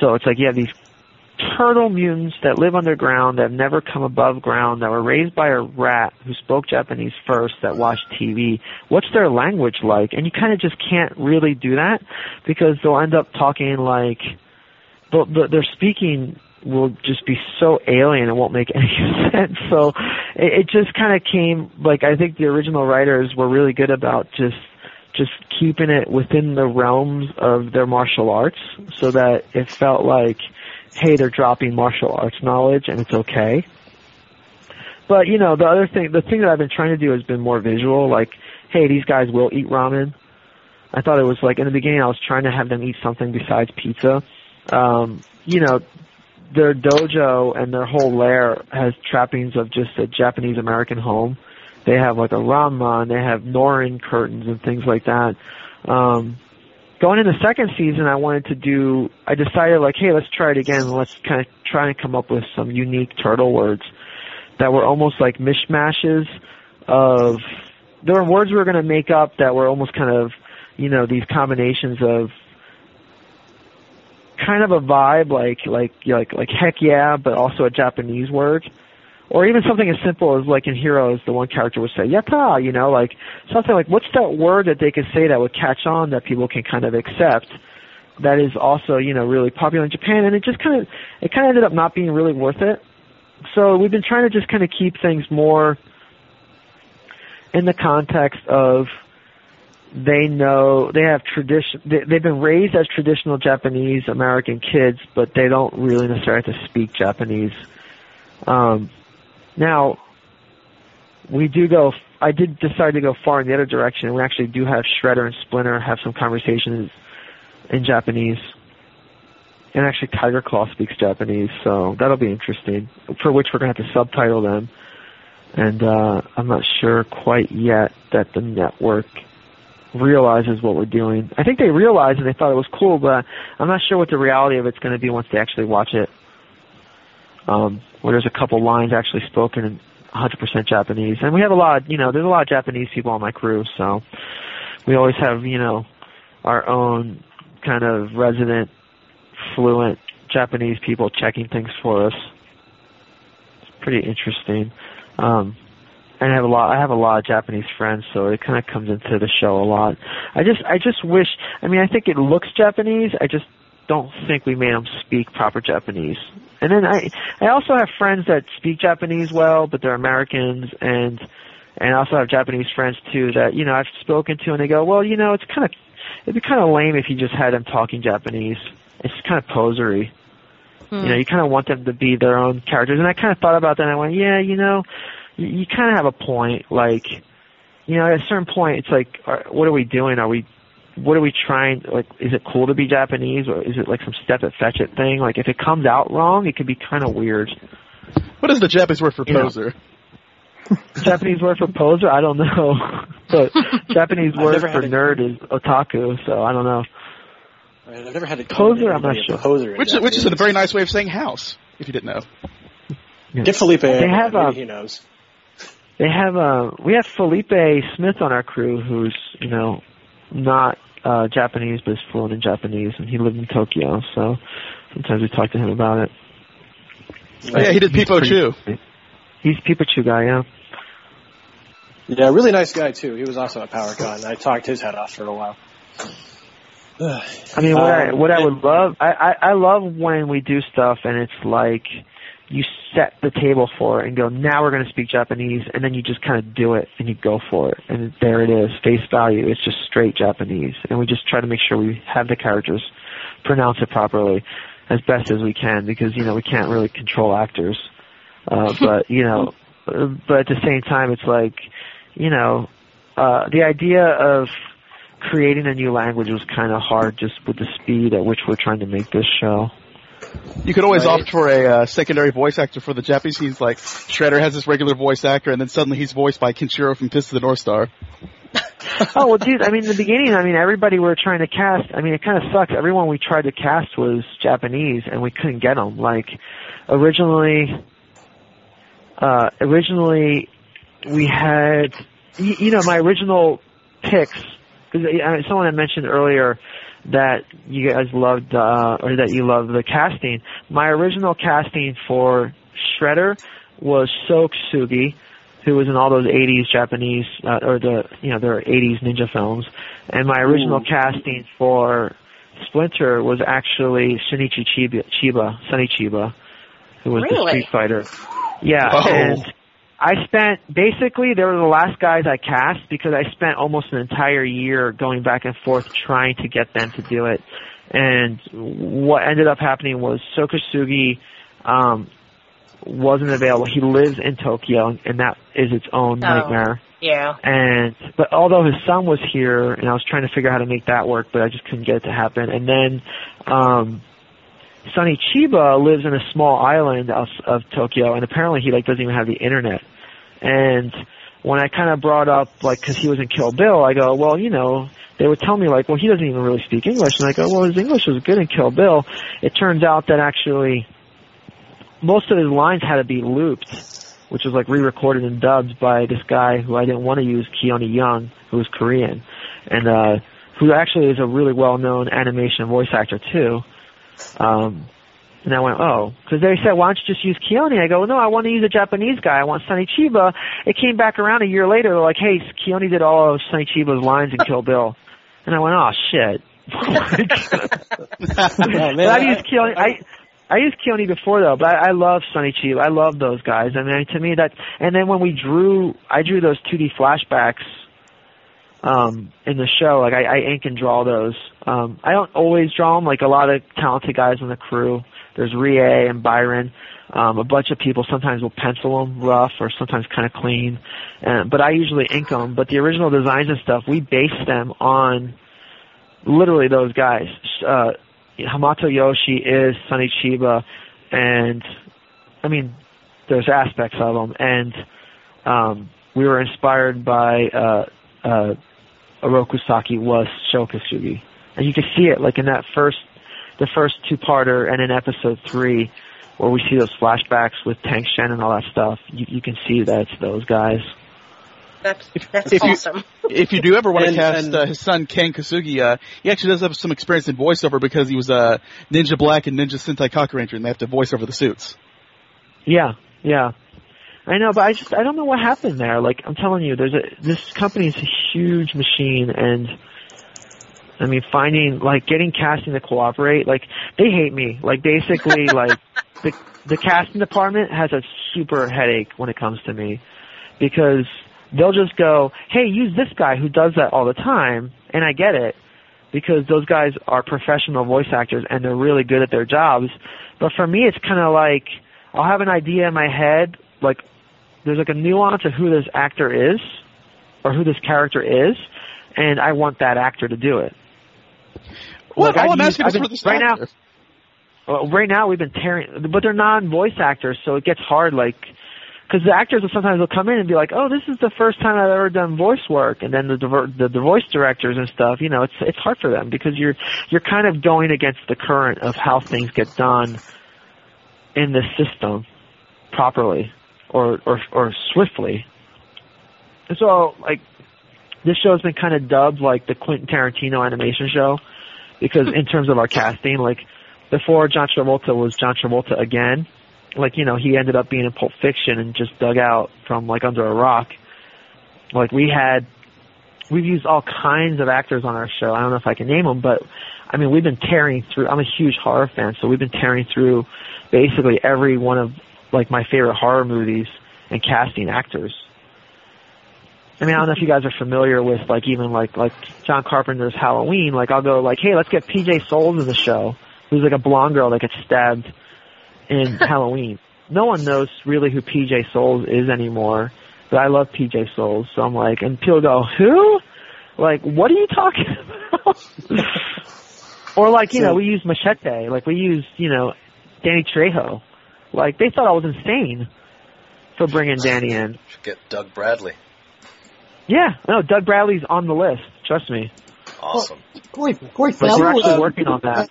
so it's like you have these turtle mutants that live underground that have never come above ground that were raised by a rat who spoke Japanese first that watched TV. What's their language like? And you kind of just can't really do that because they'll end up talking like the, the, their speaking will just be so alien it won't make [LAUGHS] any sense. So it, it just kind of came like I think the original writers were really good about just just keeping it within the realms of their martial arts so that it felt like hey they're dropping martial arts knowledge and it's okay. But you know the other thing the thing that I've been trying to do has been more visual like hey these guys will eat ramen. I thought it was like in the beginning I was trying to have them eat something besides pizza. Um, you know, their dojo and their whole lair has trappings of just a Japanese American home. They have like a ramen, they have noren curtains and things like that. Um, going in the second season, I wanted to do. I decided like, hey, let's try it again. Let's kind of try and come up with some unique turtle words that were almost like mishmashes of. There were words we were going to make up that were almost kind of, you know, these combinations of kind of a vibe like like like like heck yeah, but also a Japanese word. Or even something as simple as like in Heroes, the one character would say "yatta," you know, like something like what's that word that they could say that would catch on that people can kind of accept. That is also you know really popular in Japan, and it just kind of it kind of ended up not being really worth it. So we've been trying to just kind of keep things more in the context of they know they have tradition they, they've been raised as traditional Japanese American kids but they don't really necessarily have to speak Japanese um now we do go I did decide to go far in the other direction we actually do have Shredder and Splinter have some conversations in Japanese and actually Tiger Claw speaks Japanese so that'll be interesting for which we're to have to subtitle them and uh I'm not sure quite yet that the network realizes what we're doing. I think they realized and they thought it was cool, but I'm not sure what the reality of it's going to be once they actually watch it. Um, where there's a couple lines actually spoken in 100% Japanese, and we have a lot. You know, there's a lot of Japanese people on my crew, so we always have you know our own kind of resident, fluent Japanese people checking things for us. It's pretty interesting. Um, and I have a lot. I have a lot of Japanese friends, so it kind of comes into the show a lot. I just, I just wish. I mean, I think it looks Japanese. I just don't think we made them speak proper Japanese. And then I, I also have friends that speak Japanese well, but they're Americans, and and I also have Japanese friends too that you know I've spoken to, and they go, well, you know, it's kind of, it'd be kind of lame if you just had them talking Japanese. It's kind of posery. You hmm. know, you kind of want them to be their own characters. And I kind of thought about that, and I went, yeah, you know, you, you kind of have a point. Like, you know, at a certain point, it's like, are, what are we doing? Are we, what are we trying? Like, is it cool to be Japanese, or is it like some step it fetch it thing? Like, if it comes out wrong, it could be kind of weird. What is the Japanese word for You know. poser? [LAUGHS] Japanese word for poser, I don't know, [LAUGHS] but Japanese word for a- nerd is otaku. So I don't know. I've never had a Poser, I'm not sure. Poser Which is, which is a very nice way of saying house, if you didn't know. Get Felipe. They in, have, maybe uh, he knows. They have uh we have Felipe Smith on our crew who's, you know, not uh Japanese but is fluent in Japanese and he lived in Tokyo, so sometimes we talk to him about it. Oh, yeah, he did Peepo Pretty- Choo. He's Pikachu guy, yeah. Yeah, really nice guy too. He was also a at PowerCon. I talked his head off for a while. I mean, what I Um, what I would love, I, I I love when we do stuff and it's like you set the table for it and go, now we're going to speak Japanese, and then you just kind of do it and you go for it, and there it is, face value. It's just straight Japanese, and we just try to make sure we have the characters pronounce it properly as best as we can because you know we can't really control actors, uh, [LAUGHS] but you know, but at the same time, it's like, you know, uh, the idea of creating a new language was kind of hard just with the speed at which we're trying to make this show. You could always opt for a uh, secondary voice actor for the Japanese scenes, like Shredder has this regular voice actor, and then suddenly he's voiced by Kenshiro from Fist of the North Star. [LAUGHS] oh well, dude. I mean, in the beginning, I mean, everybody we were trying to cast. I mean, it kind of sucks. Everyone we tried to cast was Japanese, and we couldn't get them. Like originally, uh, originally we had, you, you know, my original picks. Because someone had mentioned earlier that you guys loved, uh, or that you loved the casting. My original casting for Shredder was Sho Kosugi who was in all those 80s Japanese, uh, or the, you know, their 80s ninja films. And my original Ooh. casting for Splinter was actually Shinichi Chiba, Chiba, Sonny Chiba, who was really? the Street Fighter. Yeah, oh. and I spent, basically, they were the last guys I cast because I spent almost an entire year going back and forth trying to get them to do it. And what ended up happening was Sho Kosugi, um, wasn't available. He lives in Tokyo, and that is its own oh, nightmare. Yeah. And but although his son was here, and I was trying to figure out how to make that work, but I just couldn't get it to happen. And then um Sonny Chiba lives in a small island of, of Tokyo, and apparently he like doesn't even have the internet. And when I kind of brought up like because he was in Kill Bill, I go, well, you know, they would tell me like, well, he doesn't even really speak English, and I go, well, his English was good in Kill Bill. It turns out that actually most of his lines had to be looped, which was like re-recorded and dubbed by this guy who I didn't want to use, Keone Young, who was Korean, and uh, who actually is a really well-known animation voice actor too. Um, and I went, oh, because they said, why don't you just use Keone? I go, no, I want to use a Japanese guy. I want Sonny Chiba. It came back around a year later. They're like, hey, Keone did all of Sonny Chiba's lines in Kill Bill. [LAUGHS] And I went, oh, shit. [LAUGHS] oh, man, I used Keone. I, I used Keone before though, but I, I love Sonny Chiba. I love those guys. I mean, to me that, and then when we drew, I drew those 2D flashbacks, um, in the show. Like I, I ink and draw those. Um, I don't always draw them. Like a lot of talented guys in the crew. There's Rie and Byron. Um, a bunch of people sometimes will pencil them rough or sometimes kind of clean. And, but I usually ink them. But the original designs and stuff, we base them on literally those guys. Uh, Hamato Yoshi is Sonny Chiba, and I mean, there's aspects of them, and um, we were inspired by uh, uh, Oroku Saki was Sho Kosugi and you can see it like in that first, the first two-parter, and in episode three, where we see those flashbacks with Tang Shen and all that stuff. You, you can see that it's those guys. That's that's if awesome. You, if you do ever want to cast and- uh, his son Kane Kosugi, uh, he actually does have some experience in voiceover because he was uh, Ninja Black and Ninja Sentai Kakuranger, and they have to voice over the suits. Yeah, yeah. I know, but I just I don't know what happened there. Like I'm telling you, there's a this company is a huge machine, and I mean finding like getting casting to cooperate. Like they hate me. Like basically, [LAUGHS] like the the casting department has a super headache when it comes to me because they'll just go, "Hey, use this guy who does that all the time," and I get it because those guys are professional voice actors and they're really good at their jobs. But for me, it's kind of like I'll have an idea in my head, like there's like a nuance of who this actor is or who this character is, and I want that actor to do it. Well, Like, all I'm asking is for this right now- Well, right now we've been tearing, but they're non-voice actors, so it gets hard. Like, because the actors will sometimes will come in and be like, "Oh, this is the first time I've ever done voice work," and then the diver- the, the voice directors and stuff, you know, it's it's hard for them because you're you're kind of going against the current of how things get done in the system properly or or or swiftly. And so, like, this show's been kind of dubbed like the Quentin Tarantino animation show because in terms of our casting, like before John Travolta was John Travolta again, like you know he ended up being in Pulp Fiction and just dug out from like under a rock. Like we had, we've used all kinds of actors on our show. I don't know if I can name them, but I mean we've been tearing through. I'm a huge horror fan, so we've been tearing through basically every one of like my favorite horror movies and casting actors. I mean, I don't know if you guys are familiar with like even like like John Carpenter's Halloween. Like I'll go like, hey, let's get PJ Soles in the show, who's like a blonde girl that gets stabbed in [LAUGHS] Halloween. No one knows really who PJ Soles is anymore, but I love PJ Soles. So I'm like, and people go, who? Like, what are you talking about? [LAUGHS] or like, you know, we use Machete. Like we use, you know, Danny Trejo. Like they thought I was insane for bringing Danny in. Should get Doug Bradley. Yeah, no, Doug Bradley's on the list. Trust me. Awesome. Corey, Corey But we're actually was, working on that.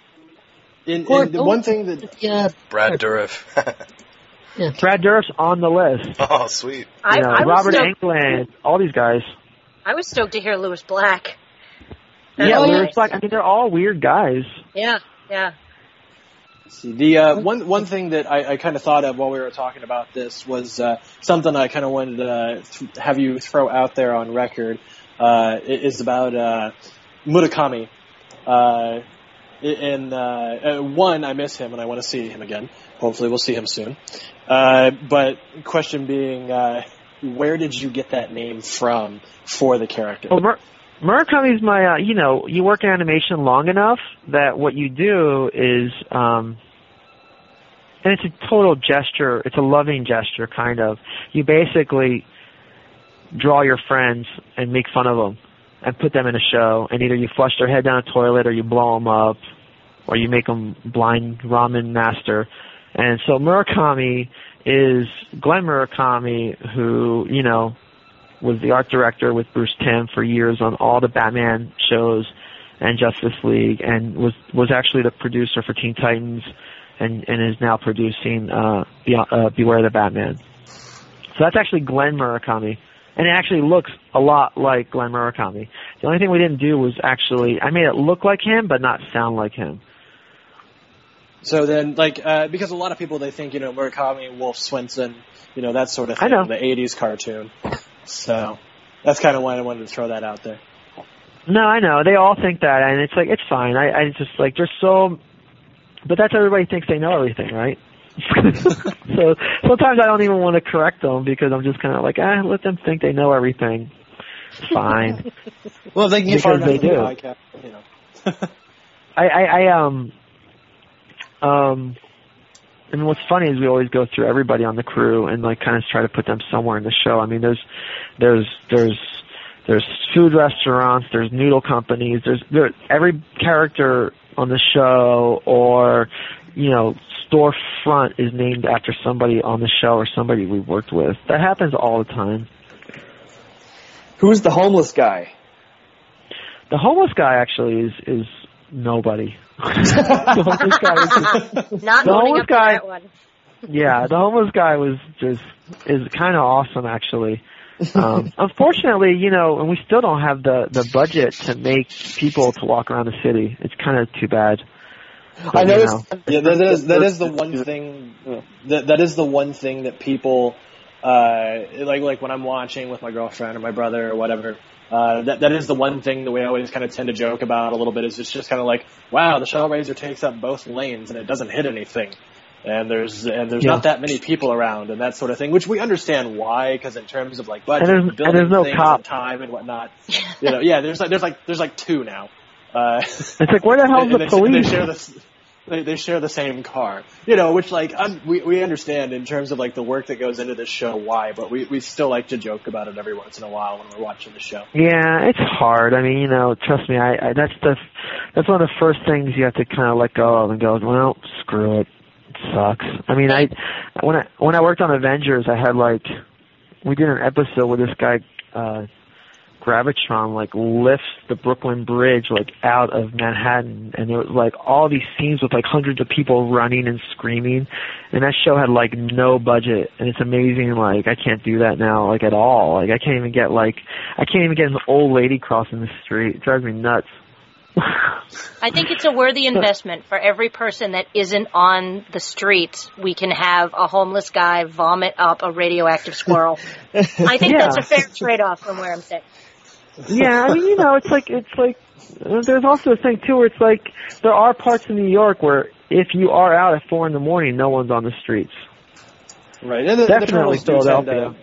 In, Corey in the one thing that yeah, Brad Dourif. [LAUGHS] Brad Dourif's on the list. oh, sweet. I, You know, I Robert stoked, Englund, all these guys. I was stoked to hear Lewis Black. Yeah, Oh, yeah. Lewis Black. I mean, they're all weird guys. Yeah, yeah. See, the uh, one one thing that I, I kind of thought of while we were talking about this was uh, something I kind of wanted to uh, th- have you throw out there on record. Uh, is about uh, Murakami. Uh, and uh, uh, one, I miss him and I want to see him again. Hopefully, we'll see him soon. Uh, but question being, uh, where did you get that name from for the character? Well, Murakami's my, uh, you know, you work in animation long enough that what you do is, um, and it's a total gesture, it's a loving gesture, kind of. You basically draw your friends and make fun of them and put them in a show, and either you flush their head down a toilet or you blow them up, or you make them blind ramen master. And so Murakami is Glenn Murakami, who, you know, was the art director with Bruce Timm for years on all the Batman shows and Justice League, and was was actually the producer for Teen Titans, and and is now producing uh, Be- uh, Beware the Batman. So that's actually Glenn Murakami, and it actually looks a lot like Glenn Murakami. The only thing we didn't do was actually I made it look like him, but not sound like him. So then, like, uh, because a lot of people they think you know Murakami, Wolf Swenson, you know that sort of I thing, know. the '80s cartoon. So that's kind of why I wanted to throw that out there. No, I know. They all think that, and it's like it's fine. I, I just like there's so, but that's everybody thinks they know everything, right? [LAUGHS] so sometimes I don't even want to correct them because I'm just kind of like, ah, let them think they know everything. Fine. [LAUGHS] Well, they can get Because they in the do. podcast, you know. [LAUGHS] I, I, I um, um, and what's funny is we always go through everybody on the crew and like kind of try to put them somewhere in the show. I mean, there's, there's, there's, there's food restaurants, there's noodle companies, there's there, every character on the show or you know storefront is named after somebody on the show or somebody we worked with. That happens all the time. Who's the homeless guy? The homeless guy actually is is nobody. The homeless guy is just, [LAUGHS] Not The homeless up guy- that one. yeah, the homeless guy was just is kind of awesome actually. Um, [LAUGHS] unfortunately, you know, and we still don't have the the budget to make people to walk around the city. It's kind of too bad. But, I you noticed. know. Yeah, that is that is the one thing that that is the one thing that people uh like like when I'm watching with my girlfriend or my brother or whatever. Uh, that that is the one thing that we always kind of tend to joke about a little bit is it's just kind of like, wow, the Shellraiser takes up both lanes and it doesn't hit anything, and there's and there's Yeah. not that many people around and that sort of thing, which we understand why because in terms of like budget, And there's- and there's no cop. and time and whatnot, [LAUGHS] you know, yeah, there's like there's like there's like two now. Uh, It's like where the [LAUGHS] hell's and the they, police? They share the they, they share the same car, you know, which like un, we we understand in terms of like the work that goes into this show why, but we we still like to joke about it every once in a while when we're watching the show. Yeah, it's hard. I mean, you know, trust me, I, I that's the that's one of the first things you have to kind of let go of and go, well, screw it. It sucks. I mean, I when I when I worked on Avengers, I had like we did an episode where this guy uh Gravitron like lifts the Brooklyn Bridge like out of Manhattan and there was like all these scenes with like hundreds of people running and screaming and that show had like no budget and it's amazing like I can't do that now like at all. Like I can't even get like I can't even get an old lady crossing the street. It drives me nuts. I think it's a worthy [LAUGHS] investment for every person that isn't on the streets. We can have a homeless guy vomit up a radioactive squirrel. [LAUGHS] I think Yeah. that's a fair trade-off from where I'm sitting. Yeah, I mean, you know, it's like it's like there's also a thing too where it's like there are parts of New York where if you are out at four in the morning, no one's on the streets. Right, and the, Definitely the turtles do tend Philadelphia.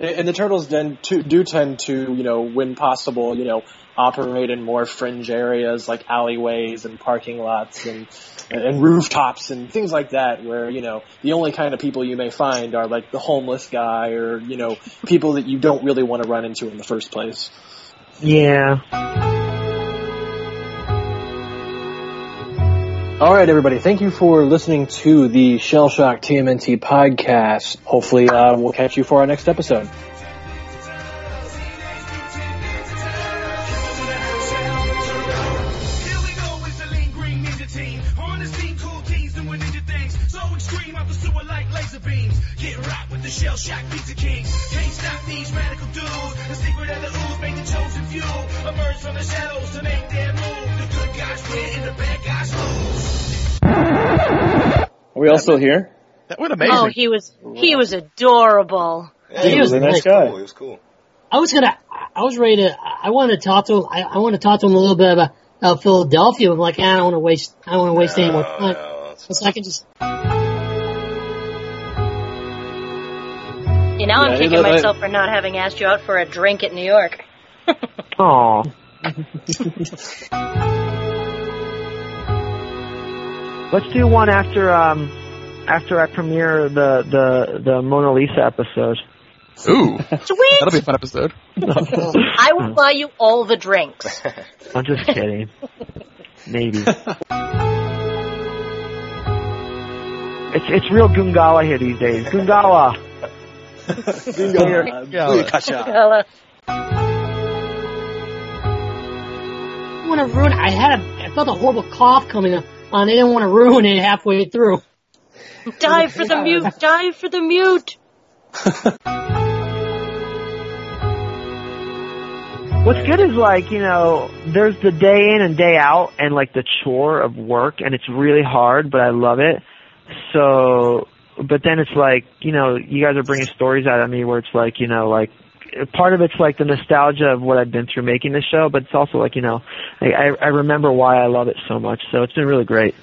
And the turtles then to, do tend to, you know, when possible, you know, operate in more fringe areas like alleyways and parking lots and and rooftops and things like that, where you know the only kind of people you may find are like the homeless guy or you know people that you don't really want to run into in the first place. Yeah. All right, everybody. Thank you for listening to the Shell Shock TMNT podcast. Hopefully, uh, we'll catch you for our next episode. Radical dudes. The secret of the ooze the chosen few emerge from the shadows to make their move. The good guys win and the bad guys lose. Are we all still here? That went amazing. Oh, he was he was adorable. Yeah, He was a nice nice. guy. cool. He was cool. I was gonna, I was ready to, I wanted to talk to him, I, I want to talk to him a little bit about, about Philadelphia. I'm like, ah, I don't want to waste, I don't want to waste any more time. no, that's So I can just, You know, I'm Yeah, kicking it- it- myself for not having asked you out for a drink at New York. [LAUGHS] Aw. [LAUGHS] [LAUGHS] Let's do one after um after I premiere the the the Mona Lisa episode. Ooh, [LAUGHS] Sweet! that'll be a fun episode. [LAUGHS] I will buy you all the drinks. [LAUGHS] I'm just kidding. Maybe. It's it's real Gungala here these days. Gungala. Yeah. Well, uh, I want to ruin, I had a, I felt a horrible cough coming on. I didn't want to ruin it halfway through. Die for the mute! [LAUGHS] Die for the mute! What's good is like, you know, there's the day in and day out and like the chore of work and it's really hard, but I love it. So, but then it's like, you know, you guys are bringing stories out of me where it's like, you know, like, part of it's like the nostalgia of what I've been through making this show, but it's also like, you know, I, I I remember why I love it so much. So it's been really great.